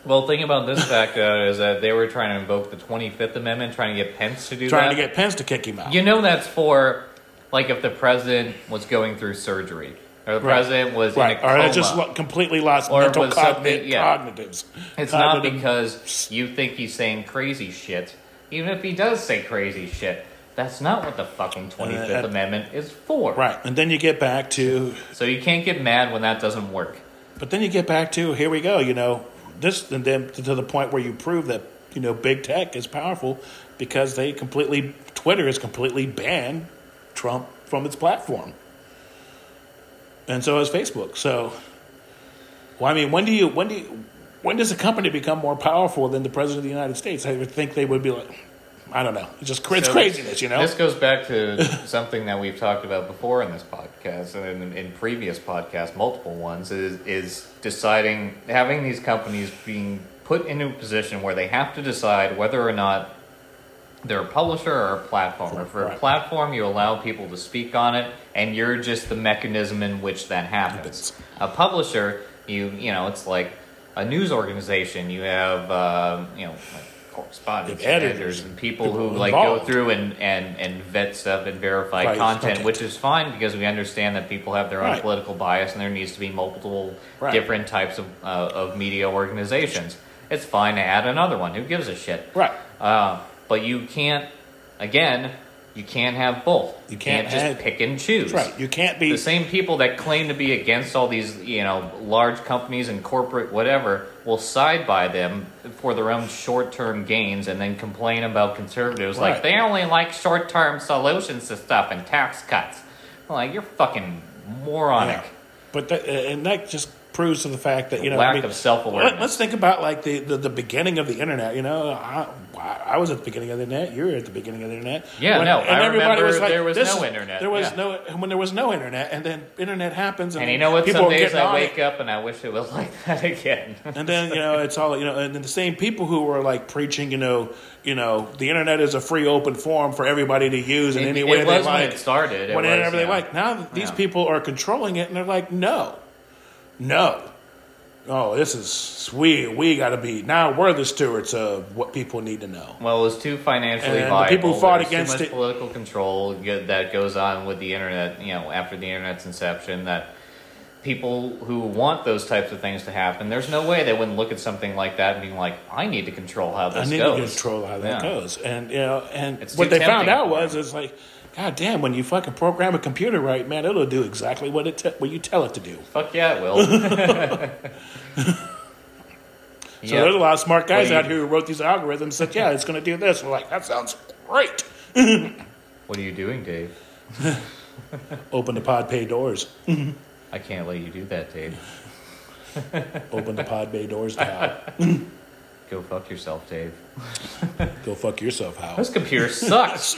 Well, the thing about this fact uh, is that they were trying to invoke the Twenty Fifth Amendment, trying to get Pence to do Trying that. to get Pence to kick him out. You know that's for like if the president was going through surgery or the Right. president was in a or coma. I just lo- completely lost Or mental was cogni- yeah. cognitives. It's not Cognitive- because you think he's saying crazy shit. Even if he does say crazy shit, that's not what the fucking Twenty Fifth Uh, Amendment is for. right, and then you get back to, So you can't get mad when that doesn't work. but then you get back to here we go. You know this, and then to the point where you prove that you know big tech is powerful because they completely Twitter has completely banned Trump from its platform, and so has Facebook. So, well, I mean, when do you when do you, when does a company become more powerful than the president of the United States? I would think they would be like, I don't know, it's just it's So craziness, you know. This goes back to something that we've talked about before in this podcast and in, in previous podcasts, multiple ones, is, is deciding, having these companies being put into a position where they have to decide whether or not they're a publisher or a platform. If for a platform, you allow people to speak on it, and you're just the mechanism in which that happens. A publisher, you you know, it's like a news organization. You have um, you know like correspondents, and editors editors, and people who like go through and, and, and vet stuff and verify Right, content, content. which is fine because we understand that people have their own Right. political bias and there needs to be multiple Right. different types of uh, of media organizations. It's fine to add another one. Who gives a shit? Right. Uh, but you can't. Again, you can't have both. You can't just have- pick and choose. Right. You can't be The same people that claim to be against all these, you know, large companies and corporate whatever will side by them for their own short-term gains and then complain about conservatives Right. like they only like short-term solutions to stuff and tax cuts. Like you're fucking moronic. Yeah. But that, and that just proves to the fact that you know Lack I mean, of self-awareness. Let, us think about like the, the, the beginning of the internet. You know, I, I- I was at the beginning of the internet. You were at the beginning of the internet. Yeah, no, and I remember there was no internet, There was yeah. no when there was no internet, and then internet happens, and, And you know what? People Some days I wake it. up and I wish it was like that again. And then you know it's all you know, and then the same people who were like preaching, you know, you know, the internet is a free, open forum for everybody to use in It- any it way they was when like, it started. It whenever was, they yeah. like. Now these Yeah. people are controlling it, and they're like, no, no, oh, this is we we got to be now. We're the stewards of what people need to know. Well, it was too financially And the viable. people who fought There's against too much it- political control that goes on with the internet. You know, after the internet's inception, that people who want those types of things to happen, there's no way they wouldn't look at something like that and being like, "I need to control how this goes." I need goes." to control how that Yeah. goes. And you know, and It's what they found out was it's like, God damn, when you fucking program a computer right, man, it'll do exactly what it te- what you tell it to do. Fuck yeah, it will. So Yep. there's a lot of smart guys you- out here who wrote these algorithms and said, yeah, it's going to do this. We're like, that sounds great. What are you doing, Dave? Open the pod bay doors. I can't let you do that, Dave. Open the pod bay doors, Hal. Go fuck yourself, Dave. Go fuck yourself, Hal. This computer sucks.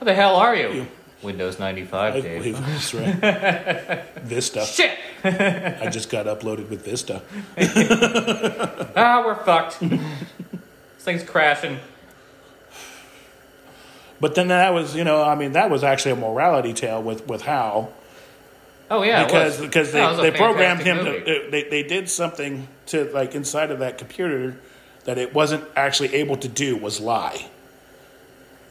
What the hell are you? Windows 95, I Dave. believe that's right. Vista. Shit! I just got uploaded with Vista. Ah, we're fucked. this thing's crashing. But then that was, you know, I mean, that was actually a morality tale with, with Hal. Oh yeah, it because was. because That was they, a they programmed him fantastic to they, they did something to like inside of that computer that it wasn't actually able to do was lie.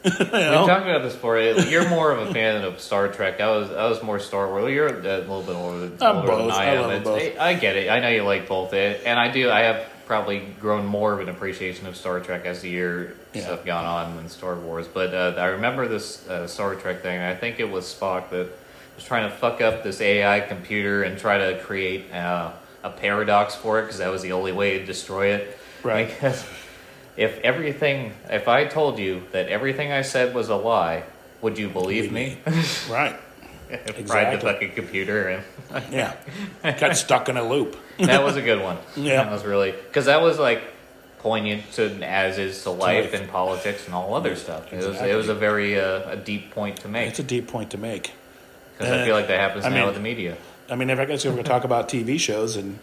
you We've talked about this before. You're more of a fan of Star Trek. I was I was more Star Wars. You're a little bit older, I'm older both. than I I am. love them It's- I get it. I know you like both, It- and I do. I have probably grown more of an appreciation of Star Trek as the year Yeah. stuff gone on than Star Wars. But uh, I remember this uh, Star Trek thing. I think it was Spock that was trying to fuck up this AI computer and try to create uh, a paradox for it because that was the only way to destroy it. Right. Because if everything, if I told you that everything I said was a lie, would you believe me? right. Fried the Exactly. fucking computer, and Yeah. Got stuck in a loop. that was a good one. Yeah. that was really because that was like poignant to as is to life life. and politics and all other stuff. It was it was a very uh, a deep point to make It's a deep point to make. because I uh, feel like that happens I now mean- with the media. I mean, if I guess we're going to talk about TV shows, and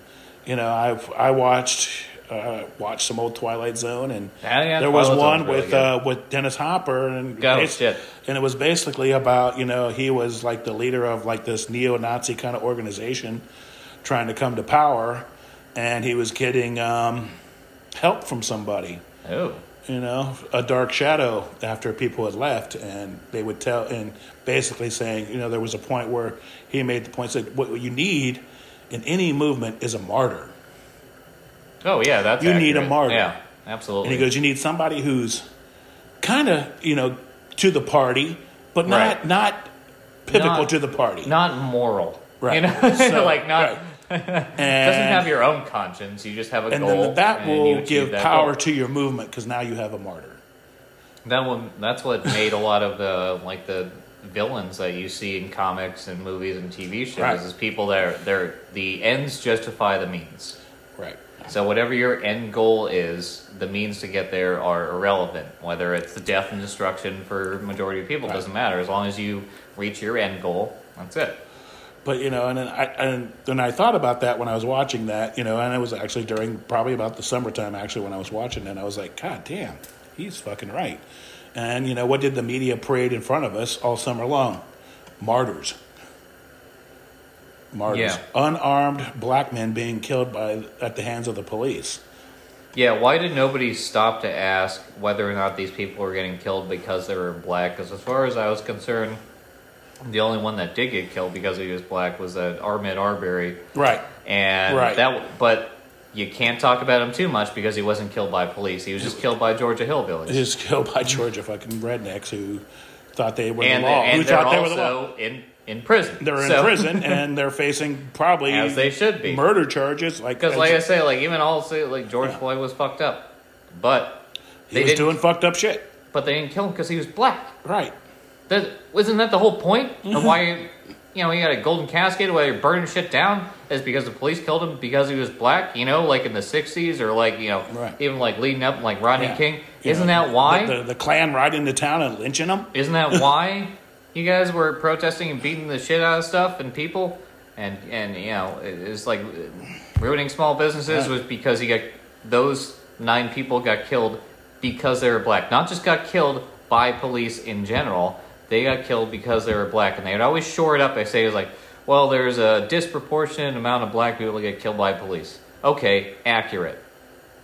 you know, I've I watched uh, watched some old Twilight Zone, and Yeah, yeah, there was Twilight one Zone's with uh, with Dennis Hopper, and bas- shit. and it was basically about you know he was like the leader of like this neo-Nazi kind of organization trying to come to power, and he was getting um, help from somebody. Oh, you know, a dark shadow after people had left, and they would tell, and basically saying, you know, there was a point where he made the point said, what you need in any movement is a martyr, oh yeah, that's You need a martyr. Yeah, absolutely. and he goes, you need somebody who's kind of, you know, to the party, but not Right. not pivotal Not- to the party, not moral, Right. You know, So, like not. right. Doesn't have your own conscience. You just have a and goal, then that will give that power goal. to your movement because now you have a martyr. That one, that's what made a lot of the like the villains that you see in comics and movies and TV shows Right. is people that are they're the ends justify the means. Right. So whatever your end goal is, the means to get there are irrelevant. Whether it's the death and destruction for majority of people Right. doesn't matter as long as you reach your end goal. That's it. But you know, and then I and then I thought about that when I was watching that, you know, and it was actually during probably about the summertime actually when I was watching it, and I was like, God damn, he's fucking right. And you know, what did the media parade in front of us all summer long? Martyrs. Martyrs. Yeah. Unarmed black men being killed by at the hands of the police. Yeah, why did nobody stop to ask whether or not these people were getting killed because they were black? Because as far as I was concerned, the only one that did get killed because he was black was that Ahmaud Arbery, Right. and Right. that. But you can't talk about him too much because he wasn't killed by police. He was just killed by Georgia hillbillies. He was killed by Georgia fucking rednecks who thought they were and the law. and who thought they were the law. also in in prison. They're in So- prison and they're facing probably As they should be. murder charges. Like Because, like I say, like even all say, like George Yeah. Floyd was fucked up, but he was doing fucked up shit. but they didn't kill him because he was black. Right. That wasn't that the whole point Mm-hmm. of why you, you know, he got a golden casket while you're burning shit down is because the police killed him because he was black, you know, like in the 60s or like, you know, Right. even like leading up like Rodney Yeah. King. You Isn't know, that why? The, the, the Klan riding into town and lynching them? Isn't that why you guys were protesting and beating the shit out of stuff and people? And, and you know, it- it's like ruining small businesses was because he got those nine people got killed because they were black. Not just got killed by police in general, they got killed because they were black. And they would always shore it up by saying, like, well, there's a disproportionate amount of black people that get killed by police. Okay, accurate.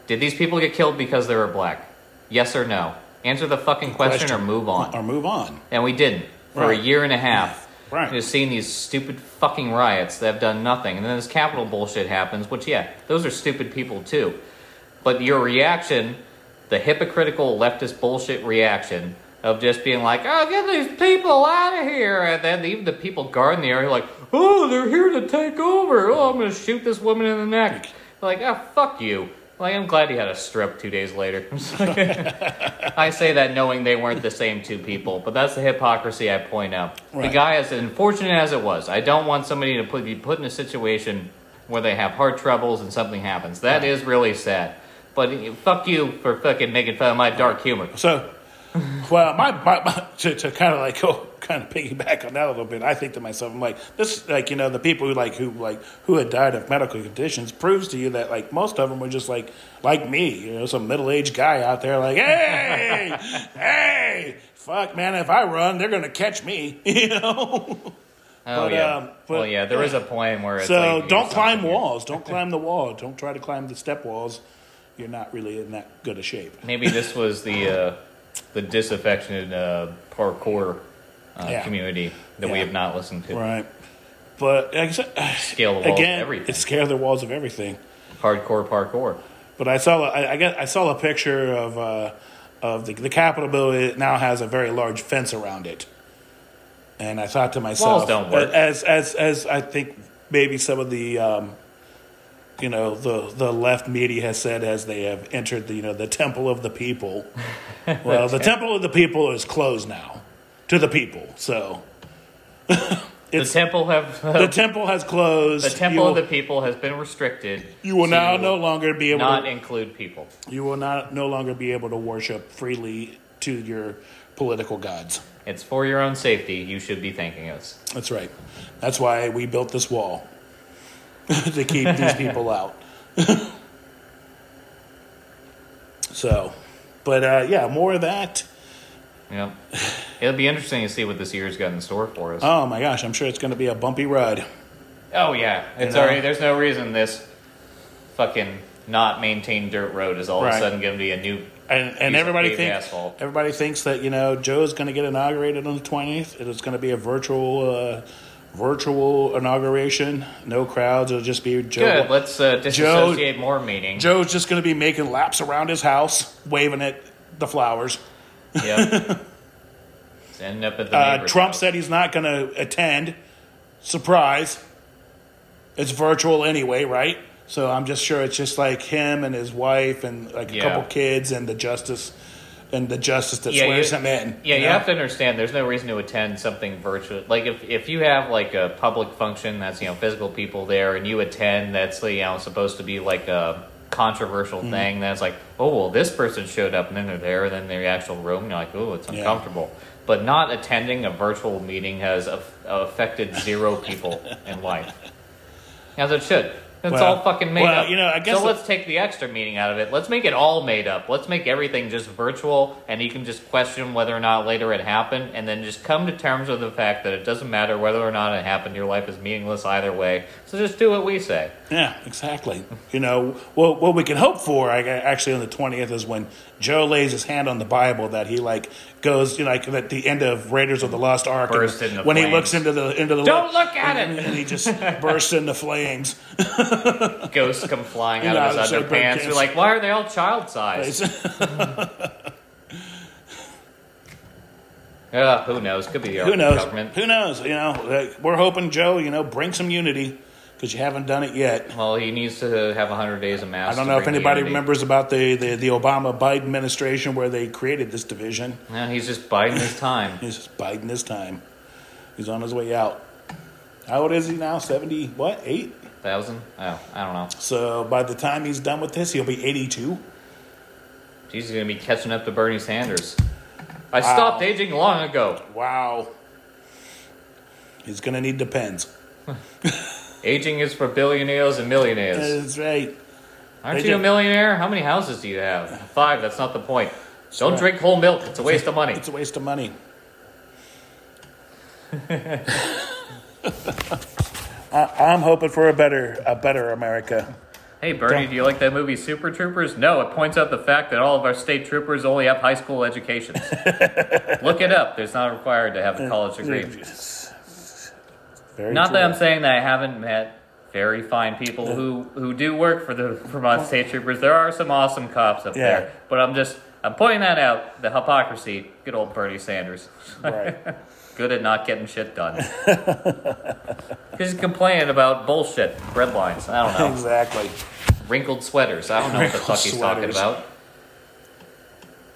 Did these people get killed because they were black? Yes or no? Answer the fucking question, or move on. Or move on. And we didn't for Right. a year and a half. Right. Just seeing these stupid fucking riots that have done nothing, and then this Capitol bullshit happens. Which, yeah, those are stupid people too. But your reaction, the hypocritical leftist bullshit reaction of just being like, "Oh, get these people out of here," and then even the people guarding the area are like, "Oh, they're here to take over. Oh, I'm gonna shoot this woman in the neck." Like, ah, fuck you. Like, I'm glad he had a strip two days later. I say that knowing they weren't the same two people, but that's the hypocrisy I point out. The Right. guy, as unfortunate as it was, I don't want somebody to put, be put in a situation where they have heart troubles and something happens. That is really sad. But eh, fuck you for fucking making fun of my dark humor. So, well, my, my, my to, to kind of like go kind of piggyback on that a little bit. I think to myself, I'm like, this, like you know, the people who like who like who had died of medical conditions proves to you that like most of them were just like like me, you know, some middle aged guy out there like, hey, hey, fuck, man, if I run, they're gonna catch me, you know. Oh But, yeah. um, but- well, yeah. There is a point where it's so like, don't climb walls. Don't climb the wall. Don't try to climb the step walls. You're not really in that good a shape. Maybe this was the uh, the disaffectionate uh, parkour uh, Yeah. community that we have not listened to. Right. But like I said, Scale the walls of again, everything. it's scale the walls of everything. Hardcore parkour. But I saw I, I got I saw a picture of uh, of the the Capitol building. It now has a very large fence around it, and I thought to myself, Walls don't work. as as as I think maybe some of the um, you know the the left media has said as they have entered the you know the temple of the people. Well, the temple of the people is closed now to the people, so. The temple have the temple has closed. the temple you of the people has been restricted. you will to now no longer be able not to include people. You will not no longer be able to worship freely to your political gods. It's for your own safety. You should be thanking us. That's right. That's why we built this wall to keep these people out. so, but uh, yeah, more of that. Yep. It'll be interesting to see what this year's got in store for us. Oh my gosh, I'm sure it's going to be a bumpy ride. oh yeah, it's know? already. There's no reason this fucking not maintained dirt road is all of Right. a sudden going to be a new. And, and Piece of everybody paved thinks asphalt. everybody thinks that you know Joe's going to get inaugurated on the 20th. It's going to be a virtual uh, virtual inauguration. No crowds. It'll just be Joe. Good. Let's uh, disassociate more meaning. Joe's just going to be making laps around his house, waving at the flowers. Yep. Ending up at the Uh, Trump house. said he's not going to attend. Surprise. It's virtual anyway, right? So I'm just sure it's just like him and his wife and like a Yeah. couple kids and the justice and the justice that Yeah, swears you- him in. Yeah, you know? have to understand. There's no reason to attend something virtual. Like if if you have like a public function that's you know physical people there, and you attend that's you know supposed to be like a controversial Mm-hmm. thing. That's like, oh well, this person showed up, and then they're there, and then they're in the actual room. And you're like, oh, it's Yeah. uncomfortable. But not attending a virtual meeting has aff- affected zero people in life, as it should. It's Well- all fucking made well, up. you know, I guess so. let's take the extra meaning out of it. Let's make it all made up. Let's make everything just virtual, and you can just question whether or not later it happened, and then just come to terms with the fact that it doesn't matter whether or not it happened. Your life is meaningless either way. So just do what we say. Yeah, exactly. You know, well, what we can hope for, I, actually, on the twentieth is when Joe lays his hand on the Bible that he like goes, you know, like at the end of Raiders of the Lost Ark, and Burst into when he looks into the into the Don't look at and, it! and he just bursts into flames. Ghosts come flying out of his underpants. You're like, why are they all child size? Yeah, who knows? Could be Who knows? government. Who knows? You know, we're hoping Joe, you know, bring some unity because you haven't done it yet. Well, he needs to have 100 days of mass. I don't know if anybody remembers about the, the, the Obama Biden administration where they created this division. Yeah, he's just biding his time. He's just biding his time. He's on his way out. How old is he now? Seventy what? Eight. Thousand? Oh, I don't know. So by the time he's done with this, he'll be eighty-two. He's gonna be catching up to Bernie Sanders. I stopped aging long ago. Wow. He's gonna need the pens. Aging is for billionaires and millionaires. That's right. Aren't they you a millionaire? How many houses do you have? Five. That's not the point. Don't right. drink whole milk. It's a waste of money. It's a waste of money. I, I'm hoping for a better, a better America. Hey Bernie, do you like that movie Super Troopers? No, it points out the fact that all of our state troopers only have high school educations. Look it up. It's not required to have a college degree. Very Not true. that I'm saying that I haven't met very fine people who, who do work for the Vermont State Troopers. There are some awesome cops up Yeah. there, but I'm just I'm pointing that out. The hypocrisy. Good old Bernie Sanders. Right. Good at not getting shit done. Because he's complaining about bullshit, bread lines. I don't know. exactly. Wrinkled sweaters. I don't know what the Wrinkled fuck he's talking about.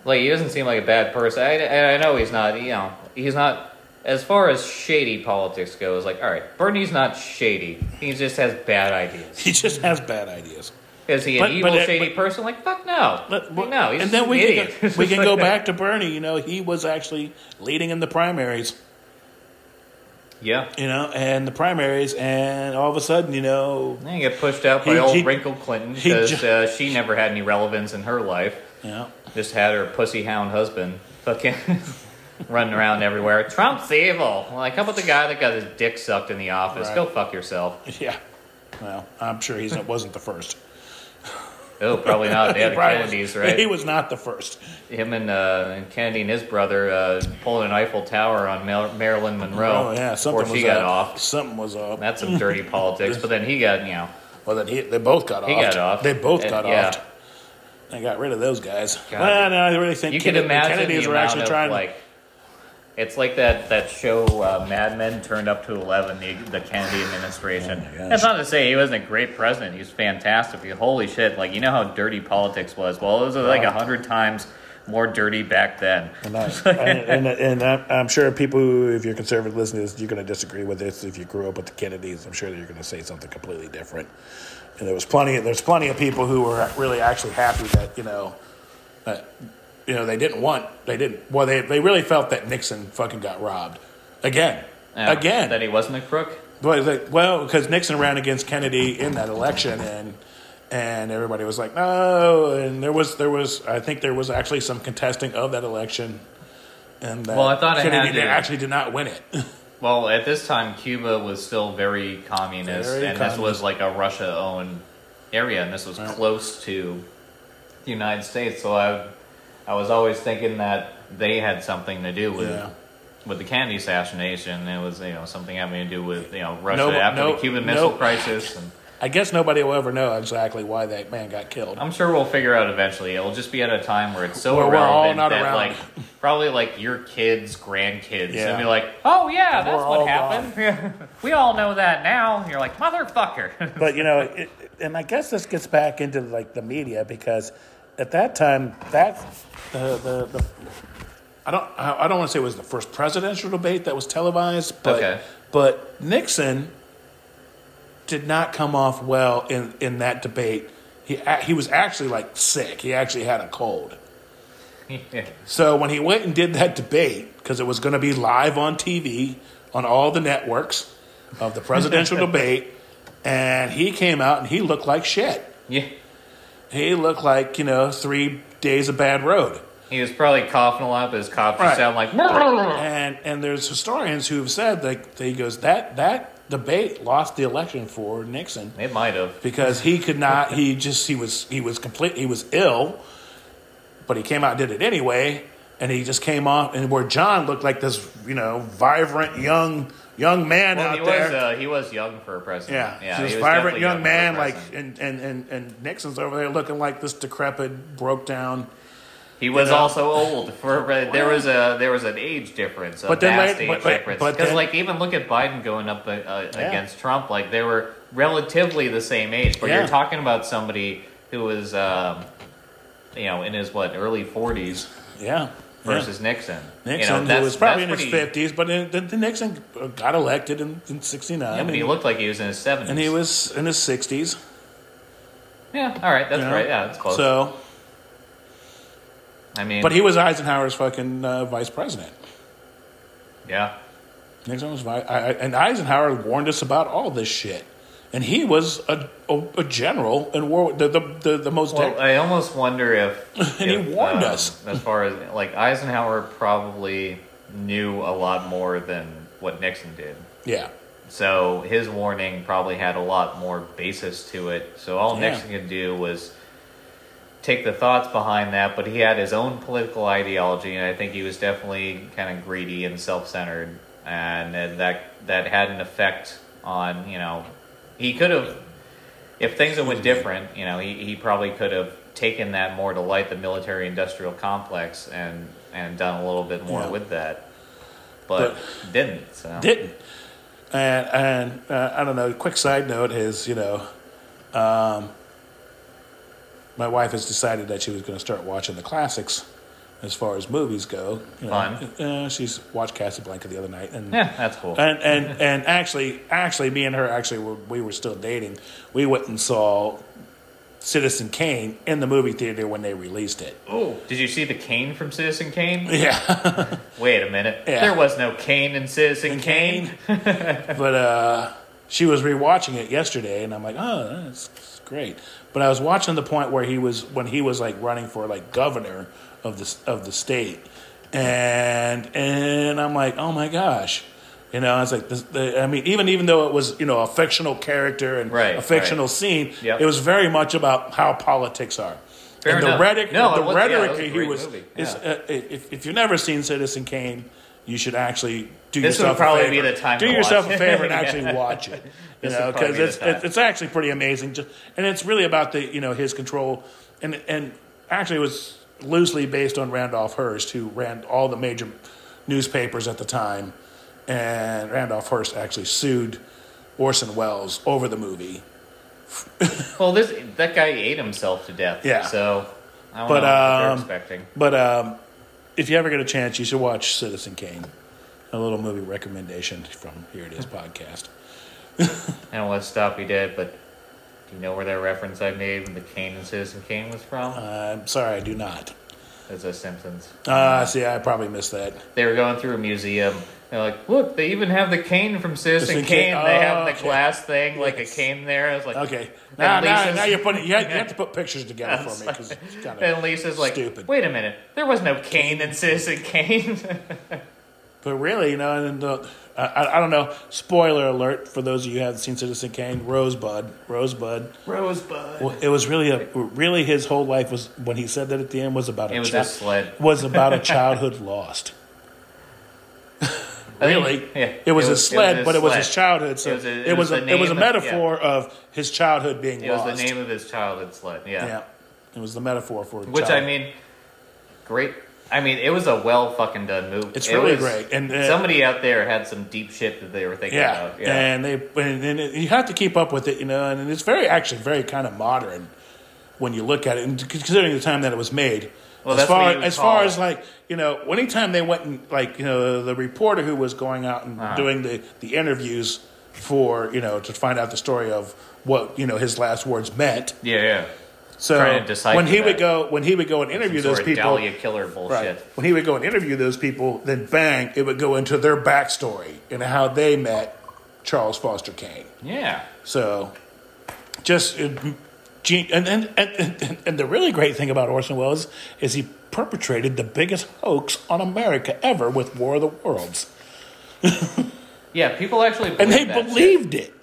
Like he doesn't seem like a bad person. I, I know he's not. You know, he's not. As far as shady politics goes, like all right, Bernie's not shady. He just has bad ideas. He just has bad ideas. Is he an But- evil, but, uh, shady but- person? Like fuck no. But, no, he's and then we idiot. can, go, we can go back to Bernie. You know, he was actually leading in the primaries. Yeah. You know, and the primaries, and all of a sudden, you know, And he got pushed out by He- old he- wrinkled Clinton because uh, she never had any relevance in her life. you know, Just had her pussy hound husband fucking running around everywhere. Trump's evil. Like, how about the guy that got his dick sucked in the office? Right. Go fuck yourself. yeah. Well, I'm sure he wasn't the first. Oh, probably not. They had the Kennedys, right? He was not the first. Him and, uh, and Kennedy and his brother uh, pulling an Eiffel Tower on Mar- Marilyn Monroe Oh yeah, something before was she got up. off. Something was up. That's some dirty politics. But then he got, you know, Well, then he, they both got He off. got off. They both Uh, got yeah. off. They got rid of those guys. God. Well, no, I really think you Kennedy, can imagine Kennedys the were actually of trying. like. It's like that, that show uh, Mad Men turned up to eleven. The, the Kennedy administration. Oh. That's not to say he wasn't a great president. He was fantastic. Holy shit! Like you know how dirty politics was. Well, it was like a hundred times more dirty back then. And, I, and, and, and I'm, I'm sure people, who, if you're conservative listeners, you're going to disagree with this. If you grew up with the Kennedys, I'm sure that you're going to say something completely different. And there was plenty. There's plenty of people who were really actually happy that you know, that you know they didn't want they didn't. Well, they they really felt that Nixon fucking got robbed again, Uh, again. that he wasn't a crook. Well, because Nixon ran against Kennedy in that election, and and everybody was like, no, and there was there was I think there was actually some contesting of that election, and that Well, I thought it Kennedy to- actually did not win it. Well, at this time, Cuba was still very communist, Very and this was like a Russia-owned area, and this was Right. close to the United States. So I, I was always thinking that they had something to do with Yeah. with the Kennedy assassination. It was you know something having to do with you know Russia No, after no, the Cuban no. Missile Crisis, and I guess nobody will ever know exactly why that man got killed. I'm sure we'll figure out eventually. It'll just be at a time where it's so all irrelevant not that around. like probably like your kids, grandkids, Yeah. and be like, "Oh yeah, that's We're what happened." we all know that now. And you're like, "Motherfucker." but you know, it, and I guess this gets back into like the media because at that time, that the the, the I don't I don't want to say it was the first presidential debate that was televised, but Okay. but Nixon did not come off well in in that debate. He he was actually like sick. He actually had a cold. So when he went and did that debate, because it was going to be live on TV on all the networks of the presidential debate, and he came out and he looked like shit. yeah. He looked like you know three days of bad road. He was probably coughing a lot, but his cough Right. sound like. And and there's historians who've said like he goes that that debate lost the election for Nixon It might have. because he could not. He just he was he was complete. He was ill, but he came out and did it anyway. And he just came off, and where John looked like this, you know, vibrant young young man Well, out he there. was uh, he was young for a president. yeah, yeah. he was vibrant definitely young man, like, and, and, and, and Nixon's over there looking like this decrepit, broke down. He was know? also old. For uh, there was a there was an age difference, a But then vast late- age but- difference. Because like even look at Biden going up uh, uh, against Trump, like they were relatively the same age. But Yeah. you're talking about somebody who was, um, you know, in his what early forties. Yeah, versus Nixon. Nixon, you know, who was probably in that's his fifties, but then then Nixon got elected in, in '69, Yeah, but he looked like he was in his seventies. and he was in his sixties. Yeah, all right, that's you know? right. Yeah, that's close. So, I mean, but he was Eisenhower's fucking uh, vice president. yeah, Nixon was vice, I, and Eisenhower warned us about all this shit, and he was a, a, a general in war, the the the, the most. Well, I almost wonder if, And he warned um, us. as far as like Eisenhower probably knew a lot more than what Nixon did. yeah, So his warning probably had a lot more basis to it. So all Yeah. Nixon could do was take the thoughts behind that, but he had his own political ideology, and I think he was definitely kind of greedy and self-centered, and that that had an effect on you know he could have if things had went different, you know he, he probably could have taken that more to light the military-industrial complex and and done a little bit more Yeah. with that, but, didn't. So didn't. And and uh, I don't know. Quick side note is you know, um, my wife has decided that she was going to start watching the classics as far as movies go. You know, Fun. Uh, she's watched Casablanca the other night, and yeah, that's cool. and and and actually, actually, me and her actually were, we were still dating. We went and saw Citizen Kane in the movie theater when they released it. Oh, did you see the Kane from Citizen Kane? Yeah, Wait a minute. Yeah. There was no Kane in Citizen Kane. but uh, she was rewatching it yesterday, and I'm like, oh, that's great. But I was watching the point where he was when he was like running for like governor of the of the state, and and I'm like, oh my gosh. You know, I was like, this, the, I mean, even even though it was you know a fictional character and Right, a fictional right. scene, Yep. it was very much about how politics are. Fair and enough. the rhetoric, No, the was- yeah, rhetoric was he was movie. is uh, if, if you've never seen Citizen Kane, you should actually do This would yourself probably a favor. be the time Do yourself a favor and Yeah. actually watch it. You This know, because it's it- it's actually pretty amazing. Just and it's really about the you know his control and and actually it was loosely based on Randolph Hearst, who ran all the major newspapers at the time, and Randolph Hearst actually sued Orson Welles over the movie. well, this that guy ate himself to death. Yeah. So I don't But, know what they're um, expecting. But um, if you ever get a chance, you should watch Citizen Kane. A little movie recommendation from Here It Is podcast. and to stop you dead, but do you know where that reference I made when the Kane and Citizen Kane was from? Uh, I'm sorry, I do not. It's The Simpsons. Uh, see, I probably missed that. They were going through a museum. They're like, look, they even have the cane from Citizen Kane. Kane. They Oh, have the okay. glass thing, like a Yes. cane there. I was like, Okay, now, now, now you're putting you have, you have to put pictures together for me because it's kind of. And Lisa's like, Stupid. wait a minute, there was no cane in Citizen Kane. But really, you know, and uh, I, I don't know. Spoiler alert for those of you who haven't seen Citizen Kane. Rosebud, Rosebud. Rosebud. Well, it was really a really his whole life was when he said that at the end was about a It was chi- a sled. was about a childhood lost. I think- Really, yeah. it was It a was- it sled, was a but it was his childhood. So It was a- it it was was the a, it was a name of- metaphor of his childhood being lost. It was the name of his childhood sled. Yeah. Yeah, it was the metaphor for Which child- I mean, great. I mean, it was a well fucking done movie. It's It really was- great, and, uh, somebody out there had some deep shit that they were thinking Yeah, about. Yeah. and they and, and it- you have to keep up with it, you know. And it's very actually very kind of modern when you look at it, and considering the time that it was made. Well, as far as far call- as like you know, anytime they went and like you know the reporter who was going out and Uh-huh. doing the the interviews for you know to find out the story of what you know his last words meant. yeah, yeah. So Trying to decipher when he would go when he would go and interview those people, Dahlia killer bullshit. Right. When he would go and interview those people, then bang, it would go into their backstory and how they met Charles Foster Kane. Yeah. So, just uh, gen- and and, and and the really great thing about Orson Welles is he perpetrated the biggest hoax on America ever with War of the Worlds, Yeah, people actually and they believed it.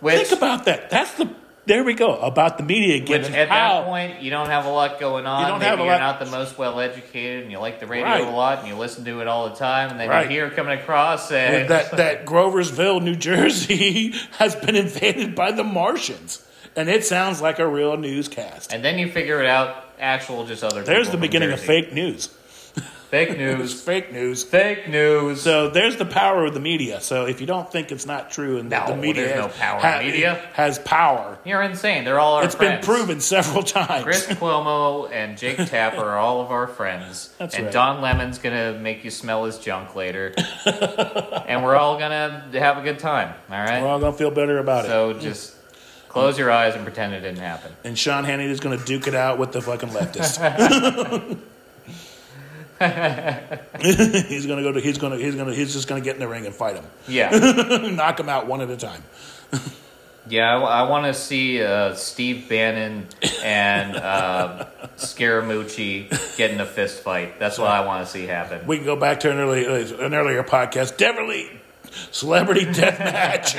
Which, Think about that. That's the there we go about the media again. which at how, that point you don't have a lot going on. You don't Maybe have a you're lot- not the most well educated, and you like the radio Right. a lot, and you listen to it all the time, and then Right. you hear coming across and that that Groversville, New Jersey, has been invaded by the Martians, and it sounds like a real newscast. and then you figure it out. Actual, just other. There's the beginning of fake news. Fake news. fake news. Fake news. So there's the power of the media. So if you don't think it's not true and that No, the media no has, power in media. has power, You're insane. They're all our it's friends. been proven several times. Chris Cuomo and Jake Tapper are all of our friends. That's and right. Don Lemon's gonna make you smell his junk later. and we're all gonna have a good time. All right? We're all gonna feel better about it. So just close your eyes and pretend it didn't happen. And Sean Hannity is gonna duke it out with the fucking leftist. he's gonna go to. He's gonna. He's gonna. He's just gonna get in the ring and fight him. Yeah. Knock him out one at a time. Yeah, I, want to see uh, Steve Bannon and uh, Scaramucci get in a fist fight. That's what I want to see happen. We can go back to an early, an earlier podcast. Definitely, celebrity death match.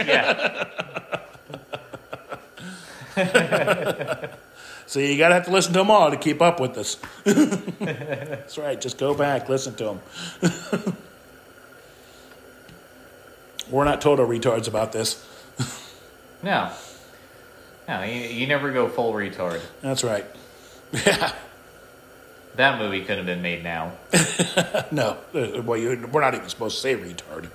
Yeah. So you gotta have to listen to them all to keep up with us. That's right. Just go back, listen to them. We're not total retards about this. No. No, you, you never go full retard. That's right. Yeah. That movie couldn't have been made now. No. uh, Well, you, we're not even supposed to say retard.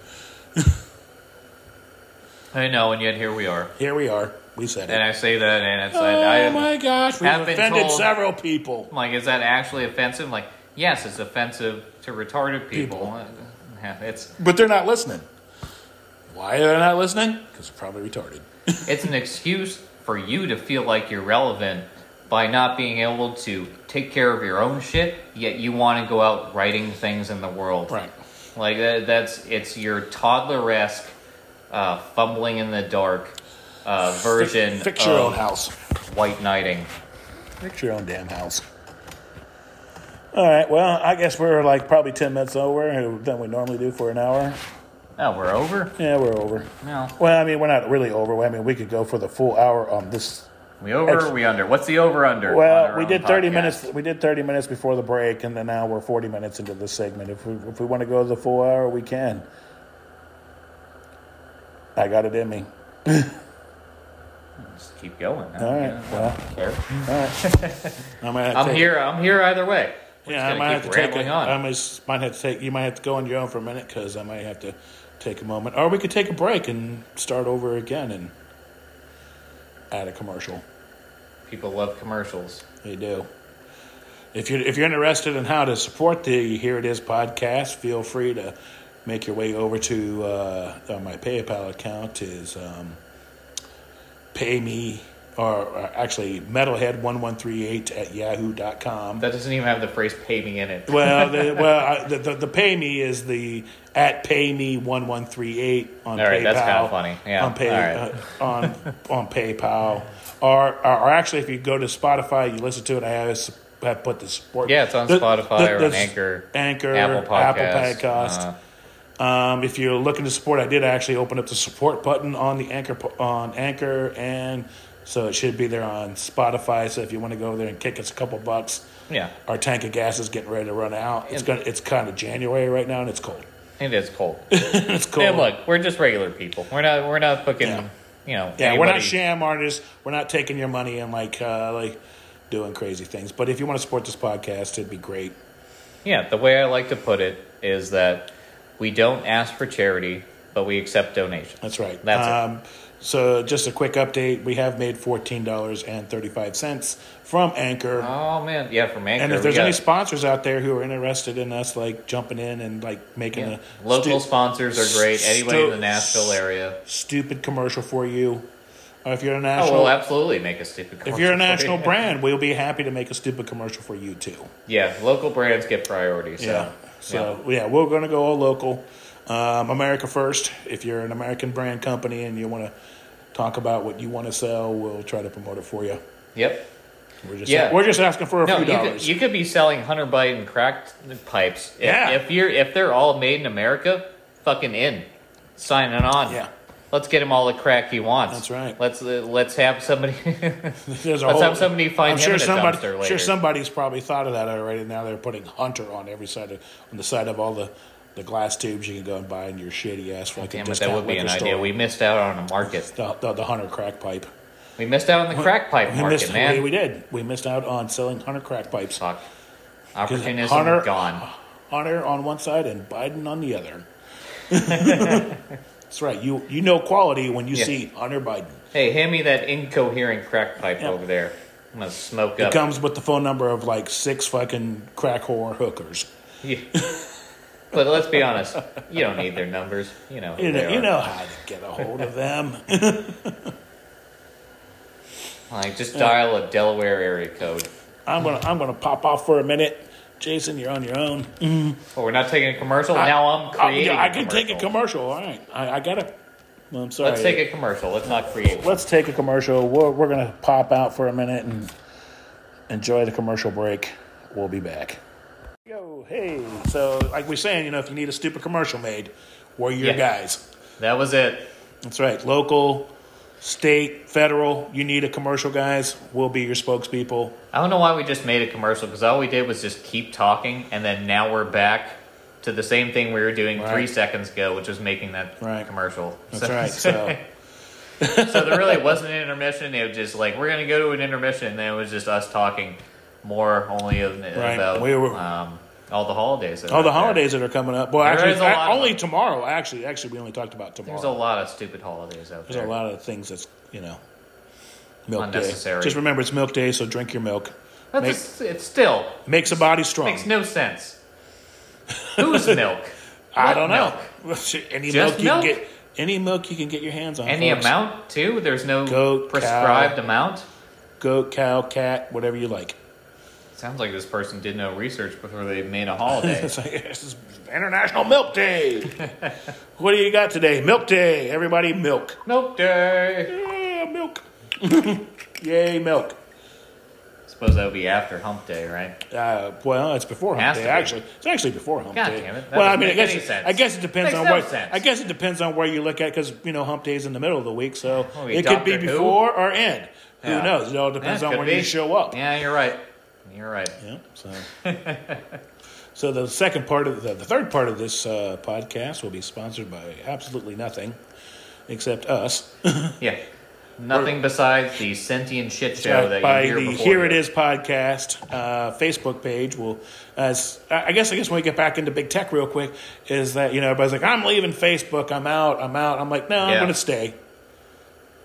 I know, and yet here we are. Here we are. We said it. And. I say that, and it's Oh like, I, my gosh, we've have offended told- several people. I'm like, is that actually offensive? I'm like, yes, it's offensive to retarded people. People. It's But they're not listening. Why are they not listening? Because they're probably retarded. it's an excuse for you to feel like you're relevant by not being able to take care of your own shit, yet you want to go out writing things in the world. Right. Like that, that's it's your toddler esque, uh, fumbling in the dark uh, version Fix your own house. white knighting. Fix your own damn house. All right. Well, I guess we're like probably 10 minutes over than we normally do for an hour. Oh, we're over. Yeah, we're over. No, Well, I mean, we're not really over. I mean, we could go for the full hour on this. we over. Ex- or we under. What's the over under? Well, we did 30 minutes. We did 30 minutes before the break, and then now we're 40 minutes into the segment. If we if we want to go the full hour, we can. I got it in me. Just keep going. All right. Well, Care. all right. I might have to I'm take- here. I'm here either way. We're Yeah, I just might gonna have to keep take. rambling A, on. I might, might have to take. You might have to go on your own for a minute because I might have to take a moment, or we could take a break and start over again and add a commercial. People love commercials. They do. If you're if you're interested in how to support the Here It Is podcast, feel free to make your way over to uh, uh, my PayPal account is um, pay me or, or actually metalhead1138 at yahoo.com. That doesn't even have the phrase "pay me" in it. Well, the, well, I, the, the the pay me is the at pay me one one three eight on All right, PayPal. that's kinda funny. Yeah, on pay right. uh, on on PayPal, or, or or actually, if you go to Spotify, you listen to it. I have, have put the support. Yeah, it's on the- Spotify the- or on Anchor, Anchor, Apple Apple Podcast. Podcast. Um, if you're looking to support, I did actually open up the support button on the Anchor on Anchor, and so it should be there on Spotify. So if you want to go there and kick us a couple bucks, yeah, our tank of gas is getting ready to run out. It's gonna. It's kind of January right now, and it's cold. it is cold. it's cold. And look, we're just regular people. We're not. We're not fucking. Yeah. You know. yeah, we're not sham artists. We're not taking your money and like uh, like doing crazy things. But if you want to support this podcast, it'd be great. Yeah, the way I like to put it is that we don't ask for charity, but we accept donations. That's right. That's it. um, So just a quick update: we have made fourteen dollars and thirty-five cents from Anchor. Oh man, yeah, from Anchor. and if there's any sponsors out there who are interested in us, like jumping in and like making yeah, a local stu- sponsors are great. Anybody in the Nashville area. stupid commercial for you, or if you're a Oh, national, we'll absolutely make a stupid. if you're a for you. national brand, we'll be happy to make a stupid commercial for you too. yeah, local brands get priority. So, Yeah. So yeah, we're going to go all local. Um, America first. If you're an American brand company and you want to talk about what you want to sell, we'll try to promote it for you. yep. We're just Yeah. we're just asking for a No, few you could, dollars. you could be selling Hunter Biden cracked pipes. If, Yeah. if you're if they're all made in America, fucking in, signing on. Yeah. Let's get him all the crack he wants. That's right. Let's uh, let's have somebody. There's a let's have somebody find I'm him sure in a somebody, dumpster Sure, somebody's probably thought of that already. Now they're putting Hunter on every side of on the side of all the, the glass tubes you can go and buy in your shitty ass fucking Damn it, that would be an liquor idea. We missed out on a market. the, the, the Hunter crack pipe. We missed out on the crack pipe We market, missed, man. we, we did. We missed out on selling Hunter crack pipes. Fuck. Opportunism Hunter- gone. Hunter on one side and Biden on the other. That's right. You you know quality when you Yeah. see Hunter Biden. Hey, hand me that incoherent crack pipe Yeah. over there. I'm gonna smoke It up. It comes with the phone number of like six fucking crack whore hookers. Yeah. but let's be honest, you don't need their numbers. You know. You know, you know how to get a hold of them. Like just dial a Delaware area code. I'm gonna I'm gonna pop off for a minute. Jason, you're on your own. Oh, we're not taking a commercial. now I'm I, creating. I a can take a commercial. commercial. All right, I, I gotta. Well, I'm sorry. Let's take a commercial. Let's not create. Let's take a commercial. We're, we're gonna pop out for a minute and enjoy the commercial break. We'll be back. Yo, hey. So, like we're saying, you know, if you need a stupid commercial made, we're your Yeah. guys. That was it. That's right. Local, state, federal. You need a commercial, guys. We'll be your spokespeople. I don't know why we just made a commercial because all we did was just keep talking, and then now we're back to the same thing we were doing three seconds ago, which was making that Right. commercial. That's right. So, so there really wasn't an intermission. It was just like we're gonna go to an intermission, and then it was just us talking more only of, about We were- um, all the holidays. that all are the out there. holidays that are coming up. Well, There actually, is a of only tomorrow. Actually, actually, we only talked about tomorrow. There's a lot of stupid holidays out There's there. There's a lot of things that's you know milk Unnecessary. day. Just remember, it's milk day, so drink your milk. That's Make- just- it's still Makes a body strong. makes no sense. Whose milk? I don't know. milk? any Just milk you milk? can get. Any milk you can get your hands on. Any folks. amount too? There's no Goat, prescribed cow. amount. Goat, cow, cat, whatever you like. Sounds like this person did no research before they made a holiday. It's like this is International Milk Day. what do you got today? Milk Day. Everybody, milk. milk day. Yeah, milk. Yay, milk. Suppose that would be after Hump Day, right? Uh, well, it's before Has Hump to Day. be. Actually, it's actually before Hump God Day. damn it. That Well, I doesn't mean, I make guess any it, sense. I guess it depends Makes on no where. sense. I guess it depends on where you look at because you know Hump Day is in the middle of the week, so What are we, it could be Doctor Who? before or end. Who Yeah. knows? It all depends Yeah, on could when be. you show up. Yeah, you're right. You're right. Yeah. So, so the second part of the, the third part of this uh, podcast will be sponsored by absolutely nothing except us. Yeah. Nothing besides the sentient shit show that by you hear the Here. It Is podcast uh, Facebook page. Will as I guess I guess when we get back into big tech real quick is that you know everybody's like I'm leaving Facebook. I'm out. I'm out. I'm like no, I'm going to stay.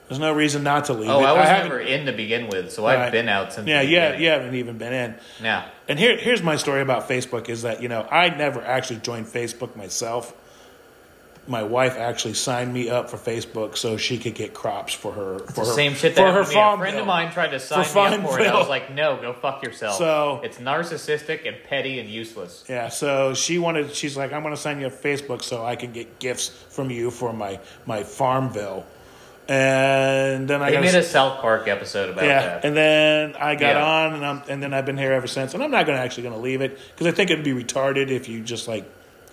There's no reason not to leave. Oh, it. I was haven't- never in to begin with, so I've Right. been out since. Yeah, yeah, you haven't even been in. Yeah. And here, here's my story about Facebook is that, you know, I never actually joined Facebook myself. My wife actually signed me up for Facebook so she could get crops for her for her same shit for that her to. A friend bill. of mine tried to sign me up Farmville. for it. I was like, no, go fuck yourself. So- it's narcissistic and petty and useless. Yeah, so she wanted she's like I'm going to sign you up Facebook so I can get gifts from you for my my Farmville. And then I They made a South Park episode about yeah, that. and then I got Yeah. on, and I'm, and then I've been here ever since. And I'm not going to actually going to leave it because I think it'd be retarded if you just like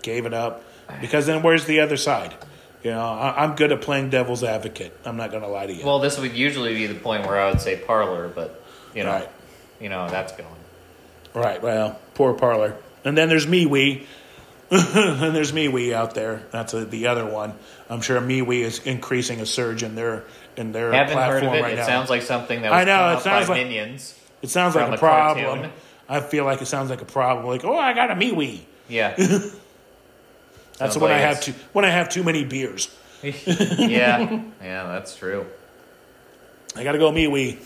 gave it up. Because then where's the other side? You know, I, I'm good at playing devil's advocate. I'm not going to lie to you. well, this would usually be the point where I would say Parler, but you know, Right. you know, that's going. right. Well, poor Parler. And then there's MeWe. and there's MeWe out there. That's a, the other one. I'm sure MeWe is increasing a surge in their in their Haven't heard platform of it. right it now. sounds like something that was I know, it sounds like- minions. it sounds like a a problem. cartoon. I feel like it sounds like a problem. Like, oh, I got a MeWe. Yeah, That's when I have it's- too when I have too many beers. yeah, yeah. That's true. I gotta go MeWe.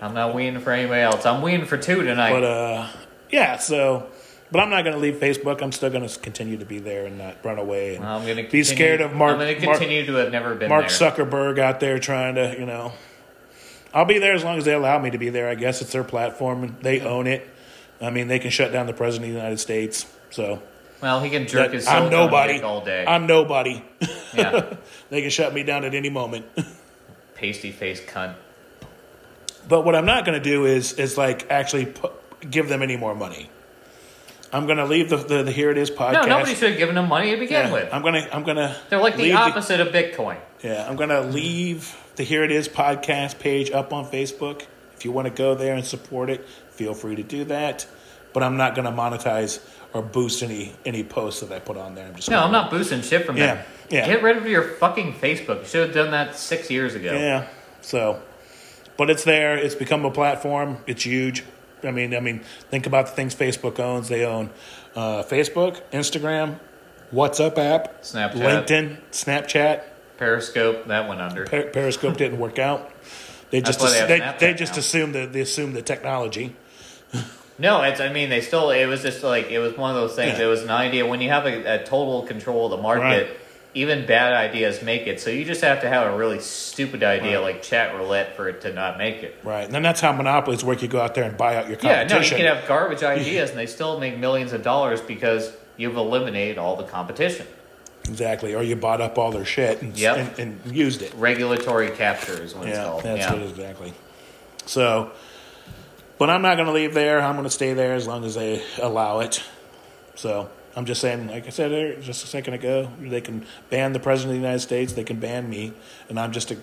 I'm not weaning for anybody else. I'm weaning for two tonight. But uh, yeah. So, but I'm not gonna leave Facebook. I'm still gonna continue to be there and not run away and I'm gonna be continue- scared of Mark. I'm going to Mark, continue to have never been Mark there. Zuckerberg out there trying to, you know. I'll be there as long as they allow me to be there. I guess it's their platform and they own it. I mean, they can shut down the president of the United States. So Well, he can jerk his I'm nobody. all day. I'm nobody. yeah, they can shut me down at any moment. pasty face cunt. But what I'm not going to do is is like actually put, give them any more money. I'm going to leave the, the, the Here It Is podcast. No, nobody should have given him money to begin Yeah, with. I'm gonna I'm gonna They're like the opposite of Bitcoin. yeah, I'm gonna leave the Here It Is podcast page up on Facebook. If you want to go there and support it, feel free to do that. But I'm not gonna monetize or boost any any posts that I put on there. I'm just No, I'm not boosting shit from Yeah, them. yeah. Get rid of your fucking Facebook. You should have done that six years ago. Yeah, so, but it's there. It's become a platform. It's huge. I mean, I mean, think about the things Facebook owns. They own uh, Facebook, Instagram, WhatsApp app, Snapchat. LinkedIn, Snapchat. Periscope that went under. Per- Periscope didn't work out. They just why they they, they just now. assumed the they assumed the technology. No, it's. I mean, they still. It was just like it was one of those things. Yeah. It was an idea when you have a, a total control of the market. Right. Even bad ideas make it. So you just have to have a really stupid idea Right. like chat roulette for it to not make it. Right, and then that's how monopolies work. You go out there and buy out your competition. Yeah, no, you can have garbage ideas and they still make millions of dollars because you've eliminated all the competition. exactly, or you bought up all their shit and, Yep. and, and used it. Regulatory capture is what it's called. that's yeah. it exactly. So, but I'm not going to leave there. I'm going to stay there as long as they allow it. So I'm just saying, like I said just a second ago, they can ban the president of the United States. They can ban me, and I'm just a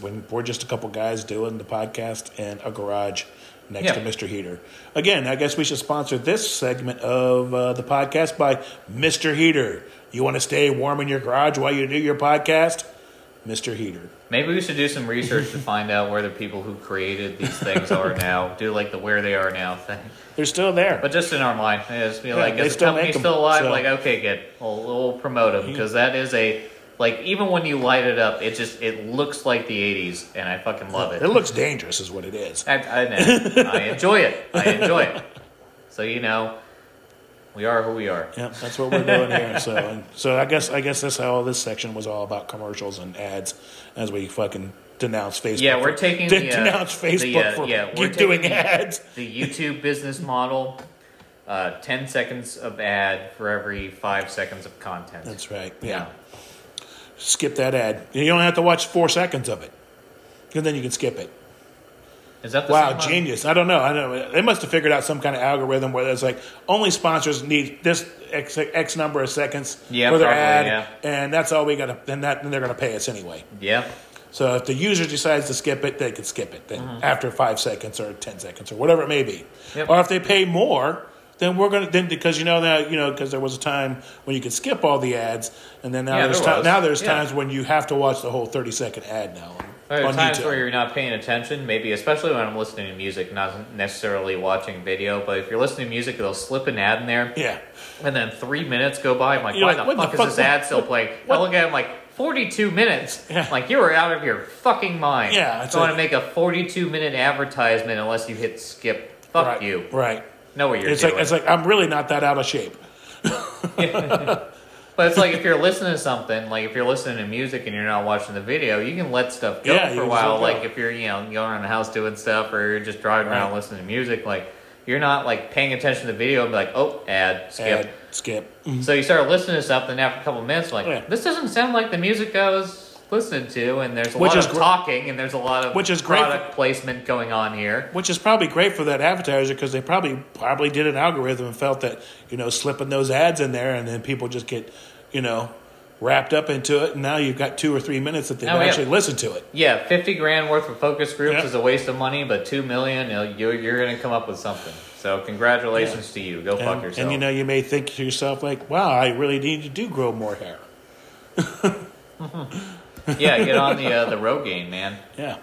when we're just a couple guys doing the podcast in a garage next Yeah. to Mr. Heater. Again, I guess we should sponsor this segment of uh, the podcast by Mr. Heater. You want to stay warm in your garage while you do your podcast? Mr. Heater. Maybe we should do some research to find out where the people who created these things are now. Do like the where they are now thing. They're still there. But just in our mind, just be like, they is the still company still alive? so- Like, okay, good. We'll, we'll promote them because that is a like even when you light it up, it just it looks like the '80s, and I fucking love it. It looks dangerous, is what it is. I, I. I enjoy it. I enjoy it. So you know, we are who we are. Yep, that's what we're doing here. So, and, so I guess I guess that's how this section was all about commercials and ads, as we fucking denounce Facebook. Yeah, we're for- taking de- the, uh, denounce Facebook the, uh, for yeah, we're doing the- ads. The YouTube business model: uh, ten seconds of ad for every five seconds of content. That's right. Yeah. skip that ad. You don't have to watch four seconds of it, and then you can skip it. Is that the Wow, genius! I don't know. I don't know. They must have figured out some kind of algorithm where it's like only sponsors need this x, x number of seconds Yeah, for their probably, ad, yeah. and that's all we got to. Then that then they're going to pay us anyway. Yeah. So if the user decides to skip it, they can skip it then Mm-hmm. after five seconds or ten seconds or whatever it may be. Yep. Or if they pay more, then we're gonna then because you know that you know because there was a time when you could skip all the ads, and then now Yeah, there's there now there's Yeah. times when you have to watch the whole thirty second ad now There are times YouTube. where you're not paying attention, maybe especially when I'm listening to music, not necessarily watching video. But if you're listening to music, they'll slip an ad in there, yeah, and then three minutes go by. I'm like, why like, the what the fuck is fuck- this ad still playing? I look at it, I'm like, 42 minutes. Yeah. Like you were out of your fucking mind. Yeah, I want to make a 42 minute advertisement unless you hit skip. Fuck right, you. right. Know what you're It's doing. like it's like I'm really not that out of shape. But it's like if you're listening to something, like if you're listening to music and you're not watching the video, you can let stuff go Yeah, for a while. Like if you're, you know, going around the house doing stuff or you're just driving around listening to music, like you're not like paying attention to the video and be like, oh, ad, skip. Ad, skip. So you start listening to something after a couple of minutes, like Yeah. this doesn't sound like the music I was listening to, and there's a Which lot is of gr- talking and there's a lot of Which is great product placement going on here. Which is probably great for that advertiser because they probably probably did an algorithm and felt that you know slipping those ads in there and then people just get you know wrapped up into it and now you've got two or three minutes that they've Oh, yeah. actually listened to it. Yeah, fifty grand worth of focus groups Yeah. is a waste of money, but two million, you're, you're going to come up with something. So congratulations to you. Go fuck yourself. and you know you may think to yourself like, wow, I really need to do grow more hair. yeah, get on the uh, the Rogaine, man. Yeah.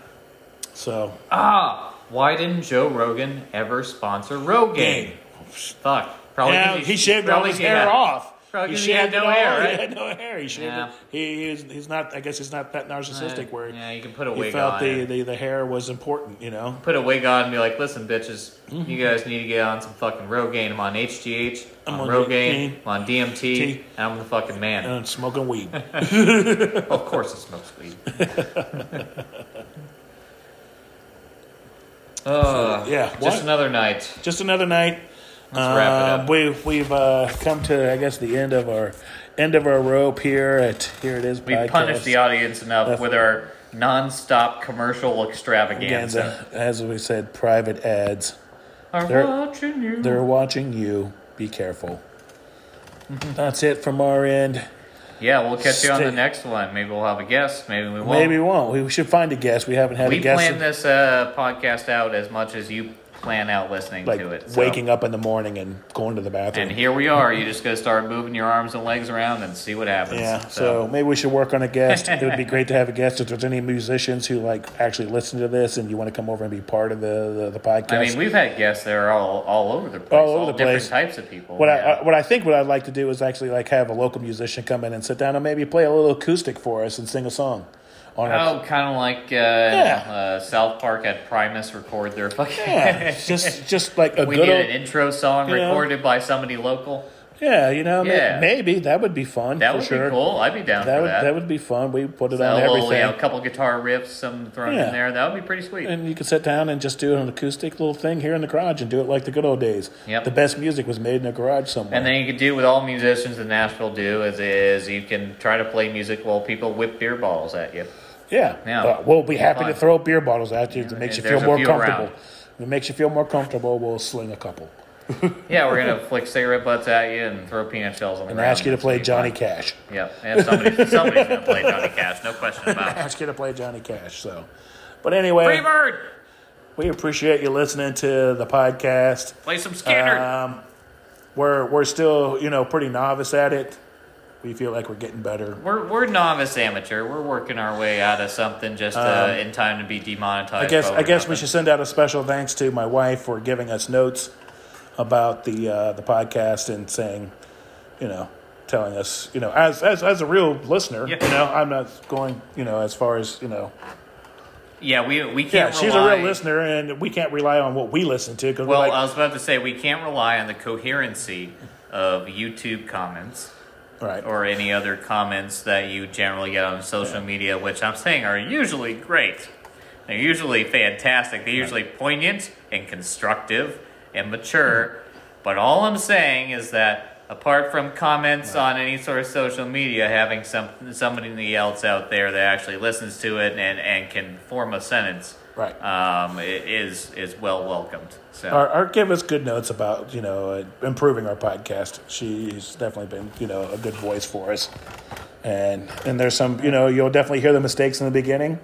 So Ah, why didn't Joe Rogan ever sponsor Rogaine? Game. Fuck. Probably yeah, 'cause he shaved all his hair off. Probably he had shaved no hair, right? He had no hair. He shaved Yeah. it. He, he's, he's not. I guess he's not that narcissistic. Where Yeah, you can put a he wig felt on. the, the the hair was important. You know. Put a wig on and be like, listen, bitches, Mm-hmm. you guys need to get on some fucking Rogaine. I'm on HGH, I'm I'm on on Rogaine, I'm on DMT, and I'm the fucking man. And smoking weed. of course, it smokes weed. uh, yeah. just What? another night. just another night. Let's wrap it up. We've we've uh, come to I guess the end of our end of our rope here at here it is. We podcast. punished the audience enough That's- with our non-stop commercial extravaganza. Ganza, as we said, private ads. I'm They're- watching you. They're watching you. Be careful. That's it from our end. Yeah, we'll catch you on the next one. Maybe we'll have a guest. Maybe we won't. Maybe we won't. We should find a guest. We haven't had we a guest. planned this uh, podcast out as much as you plan out listening like to it. So- waking up in the morning and going to the bathroom. And here we are. You just gotta start moving your arms and legs around and see what happens. Yeah, so maybe we should work on a guest. it would be great to have a guest. If there's any musicians who like actually listen to this and you want to come over and be part of the the, the podcast. I mean, we've had guests that are all, all over the place, All over the different place. types of people. what yeah. I, I what I think what I'd like to do is actually like have a local musician come in and sit down and maybe play a little acoustic for us and sing a song. On our, Oh, kind of like uh, uh, South Park had Primus record their fucking. yeah, just just like a we good need old, an intro song you know. recorded by somebody local. yeah, you know, Yeah. maybe that would be fun. That for would sure. be cool. I'd be down That for would that. that would be fun. We put it So on a little, everything. you know, a couple guitar riffs, some thrown Yeah. in there. That would be pretty sweet. and you could sit down and just do an acoustic little thing here in the garage and do it like the good old days. Yep. The best music was made in a garage somewhere. And then you could do what all musicians in Nashville do is, is you can try to play music while people whip beer bottles at you. Yeah, Yeah. Uh, we'll be happy to throw beer bottles at you. If it makes you feel more comfortable. around. If it makes you feel more comfortable, we'll sling a couple Yeah, we're gonna flick cigarette butts at you and throw peanut shells on the and ground. ask you to play Johnny fun. Cash. Yep, and somebody, somebody's gonna play Johnny Cash, no question about it. Ask you to play Johnny Cash. So, but anyway, Free bird, we appreciate you listening to the podcast. play some Skynyrd. Um, we're we're still you know pretty novice at it. We feel like we're getting better. we're we're novice amateur. We're working our way out of something just uh, in time to be demonetized. Um, I guess I guess we should send out a special thanks to my wife for giving us notes about the uh, the podcast and saying, you know, telling us, you know, as as as a real listener, Yeah. you know, I'm not going, you know, as far as you know, Yeah, we we can't. Yeah, she's a real listener, and we can't rely on what we listen to because Well, like, I was about to say we can't rely on the coherency of YouTube comments right, or any other comments that you generally get on social media, which I'm saying are usually great. They're usually fantastic. They're usually poignant and constructive and mature. Hmm. But all I'm saying is that apart from comments on any sort of social media, having some somebody else out there that actually listens to it and, and can form a sentence right. um, is is well welcomed. So or, or give us good notes about you know uh, improving our podcast. She's definitely been you know a good voice for us, and and there's some you know you'll definitely hear the mistakes in the beginning,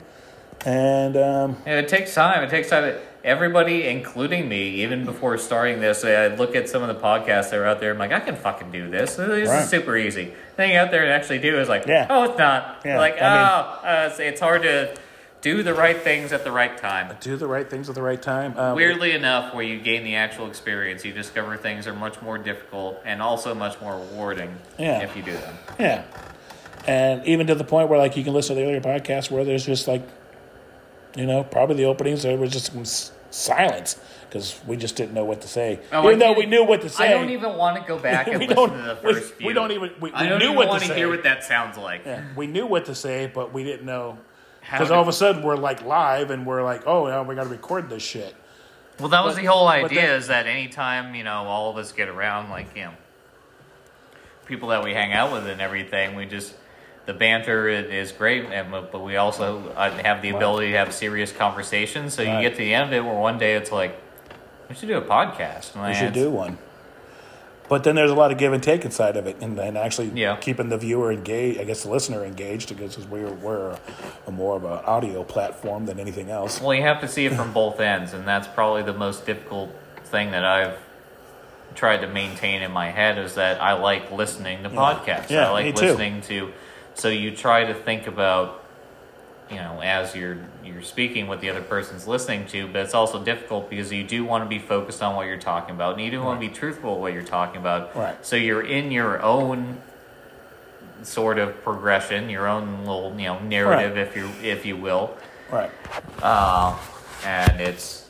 and um, Yeah, it takes time. It takes time. Everybody, including me, even before starting this, I look at some of the podcasts that are out there. I'm like, I can fucking do this. This Right. is super easy. Thing out there to actually do is like, Yeah. oh, it's not. Yeah, Like, I mean- oh, uh, it's, it's hard to do the right things at the right time. do the right things at the right time. Um, Weirdly enough, where you gain the actual experience, you discover things are much more difficult and also much more rewarding Yeah. if you do them. Yeah. And even to the point where like you can listen to the earlier podcasts where there's just like, you know, probably the openings there was just some s- silence because we just didn't know what to say. Oh, even I though we knew what to say. I don't even want to go back and We listen to the we- first we few. don't even- we- I don't knew even what to want to say. hear what that sounds like. Yeah, we knew what to say, but we didn't know because all of a sudden we're like live and we're like, oh, now we got to record this shit. Well, that was But- the whole idea that- is that anytime, you know, all of us get around, like, you know, people that we hang out with and everything, we just, the banter is great, and, but we also uh, have the ability to have serious conversations. So you get to the end of it where one day it's like, we should do a podcast. We should do one. But then there's a lot of give and take inside of it, and, and actually Yeah. keeping the viewer engaged, I guess the listener engaged, because we're we're a, more of an audio platform than anything else. Well, you have to see it from both ends, and that's probably the most difficult thing that I've tried to maintain in my head is that I like listening to mm. podcasts. Yeah, I like me too. listening to. So you try to think about, you know, as you're you're speaking what the other person's listening to, but it's also difficult because you do want to be focused on what you're talking about, and you do want to be truthful with what you're talking about. Right. So you're in your own sort of progression, your own little you know narrative, if you if you will Right. uh, and it's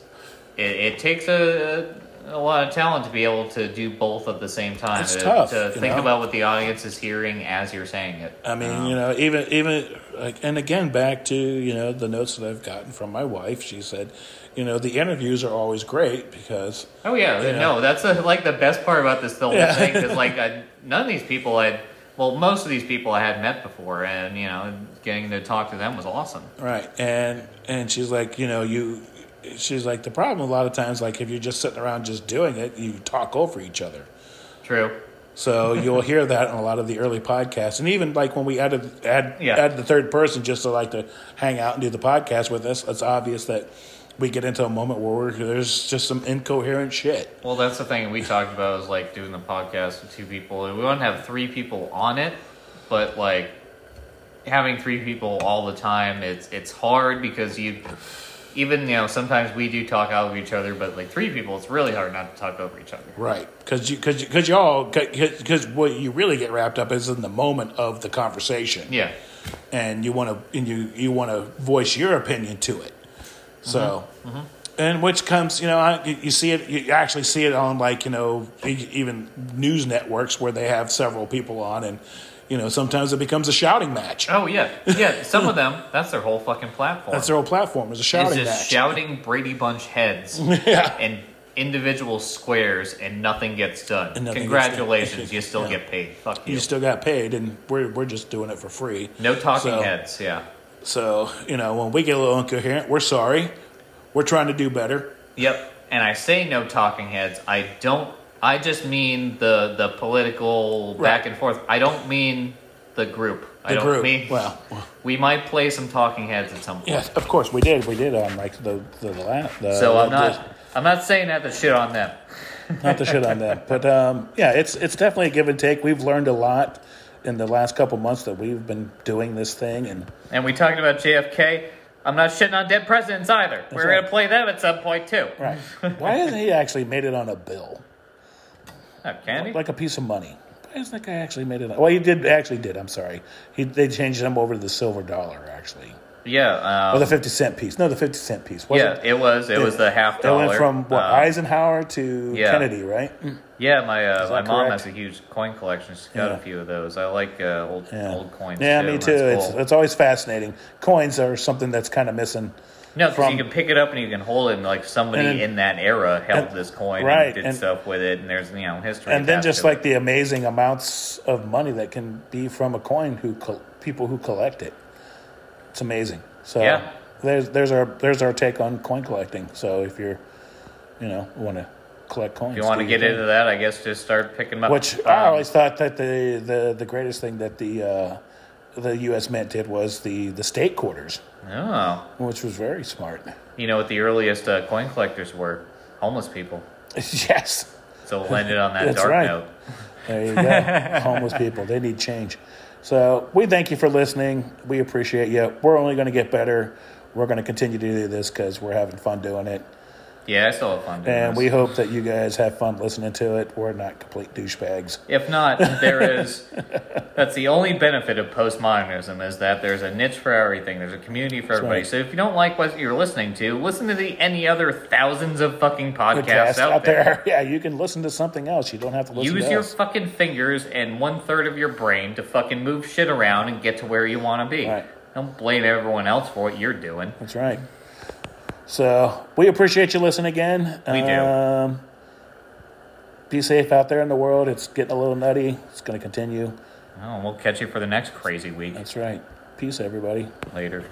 it, it takes a, a lot of talent to be able to do both at the same time. It's to, tough, to think know? about what the audience is hearing as you're saying it. I mean, Um, you know, even even like, and again, back to you know the notes that I've gotten from my wife. She said, you know, the interviews are always great because Oh yeah, Yeah. no, that's uh like the best part about this whole Yeah. thing is like I, none of these people I, well, most of these people I had met before, and you know, getting to talk to them was awesome. Right. And and she's like, you know, you she's like the problem a lot of times like if you're just sitting around just doing it, you talk over each other. True. So you'll hear that in a lot of the early podcasts. And even like when we added add Yeah. add the third person just to like to hang out and do the podcast with us, it's obvious that we get into a moment where we're, there's just some incoherent shit. Well, that's the thing we talked about is like doing the podcast with two people. and We want to have three people on it, but like having three people all the time, it's it's hard because you even you know sometimes we do talk over each other, but like three people, it's really hard not to talk over each other. Right, because you because because y'all because what you really get wrapped up is in the moment of the conversation. Yeah, and you want to and you you want to voice your opinion to it. So, mm-hmm. and which comes, you know, I, you see it, you actually see it on like you know even news networks where they have several people on and. You know, sometimes it becomes a shouting match. Oh yeah, yeah. Some of them, that's their whole fucking platform. That's their whole platform is a shouting it's just match. shouting Brady Bunch heads yeah. and individual squares, and nothing gets done. And nothing Congratulations, gets done. you still Yeah. get paid. Fuck you. you still got paid, and we're we're just doing it for free. no talking So- heads. Yeah. So you know, when we get a little incoherent, we're sorry. We're trying to do better. Yep. And I say no talking heads. I don't. I just mean the the political back and forth. I don't mean the group. I The don't group. mean. Well, we might play some talking heads at some point. yes, of course we did. We did on like the the, the, the So I'm the- not. I'm not saying that to shit on them. not the shit on them, but um, yeah, it's it's definitely a give and take. We've learned a lot in the last couple months that we've been doing this thing, and And we talked about JFK. I'm not shitting on dead presidents either. We're right. gonna play them at some point too. right. Why hasn't he actually made it on a bill, Can he? like a piece of money? Hasn't that guy actually made it? Well, he did actually did. I'm sorry, he they changed him over to the silver dollar actually, Yeah. or Um, the fifty cent piece. No, the fifty cent piece. Was yeah. It was. It was the half It went from what Uh, Eisenhower to yeah. Kennedy, right? Yeah, my uh, my mom correct? has a huge coin collection. She's got Yeah. a few of those. I like uh, old Yeah. old coins. Yeah, too. me too. It's cool. it's always fascinating. Coins are something that's kind of missing. No, because you can pick it up and you can hold it, and like somebody And in that era held and- this coin right, and did and- stuff with it, and there's you know history. and then just to it. like the amazing amounts of money that can be from a coin who col- people who collect it it's amazing so Yeah. there's there's our there's our take on coin collecting so if you're you know want to collect coins if you want to get into that, I guess just start picking them up. which Um, i always thought that the the the greatest thing that the uh the U.S. Mint did was the, the state quarters, oh, which was very smart. you know what the earliest uh, coin collectors were? Homeless people. yes, So we'll end it on that dark right. note. There you go. Homeless people, they need change. So we thank you for listening. We appreciate you. We're only going to get better. We're going to continue to do this because we're having fun doing it. Yeah, I still have fun doing And this. we hope that you guys have fun listening to it. We're not complete douchebags. If not, there is. That's the only benefit of postmodernism is that there's a niche for everything. There's a community for everybody. right. So if you don't like what you're listening to, listen to the any other thousands of fucking podcasts Podcasts out, there. Yeah, you can listen to something else. You don't have to listen Use to your us. fucking fingers and one third of your brain to fucking move shit around and get to where you want to be. Right. Don't blame everyone else for what you're doing. That's right. So we appreciate you listening again. We do. Um, be safe out there in the world. It's getting a little nutty. It's going to continue. Oh, we'll catch you for the next crazy week That's right. Peace, everybody. later.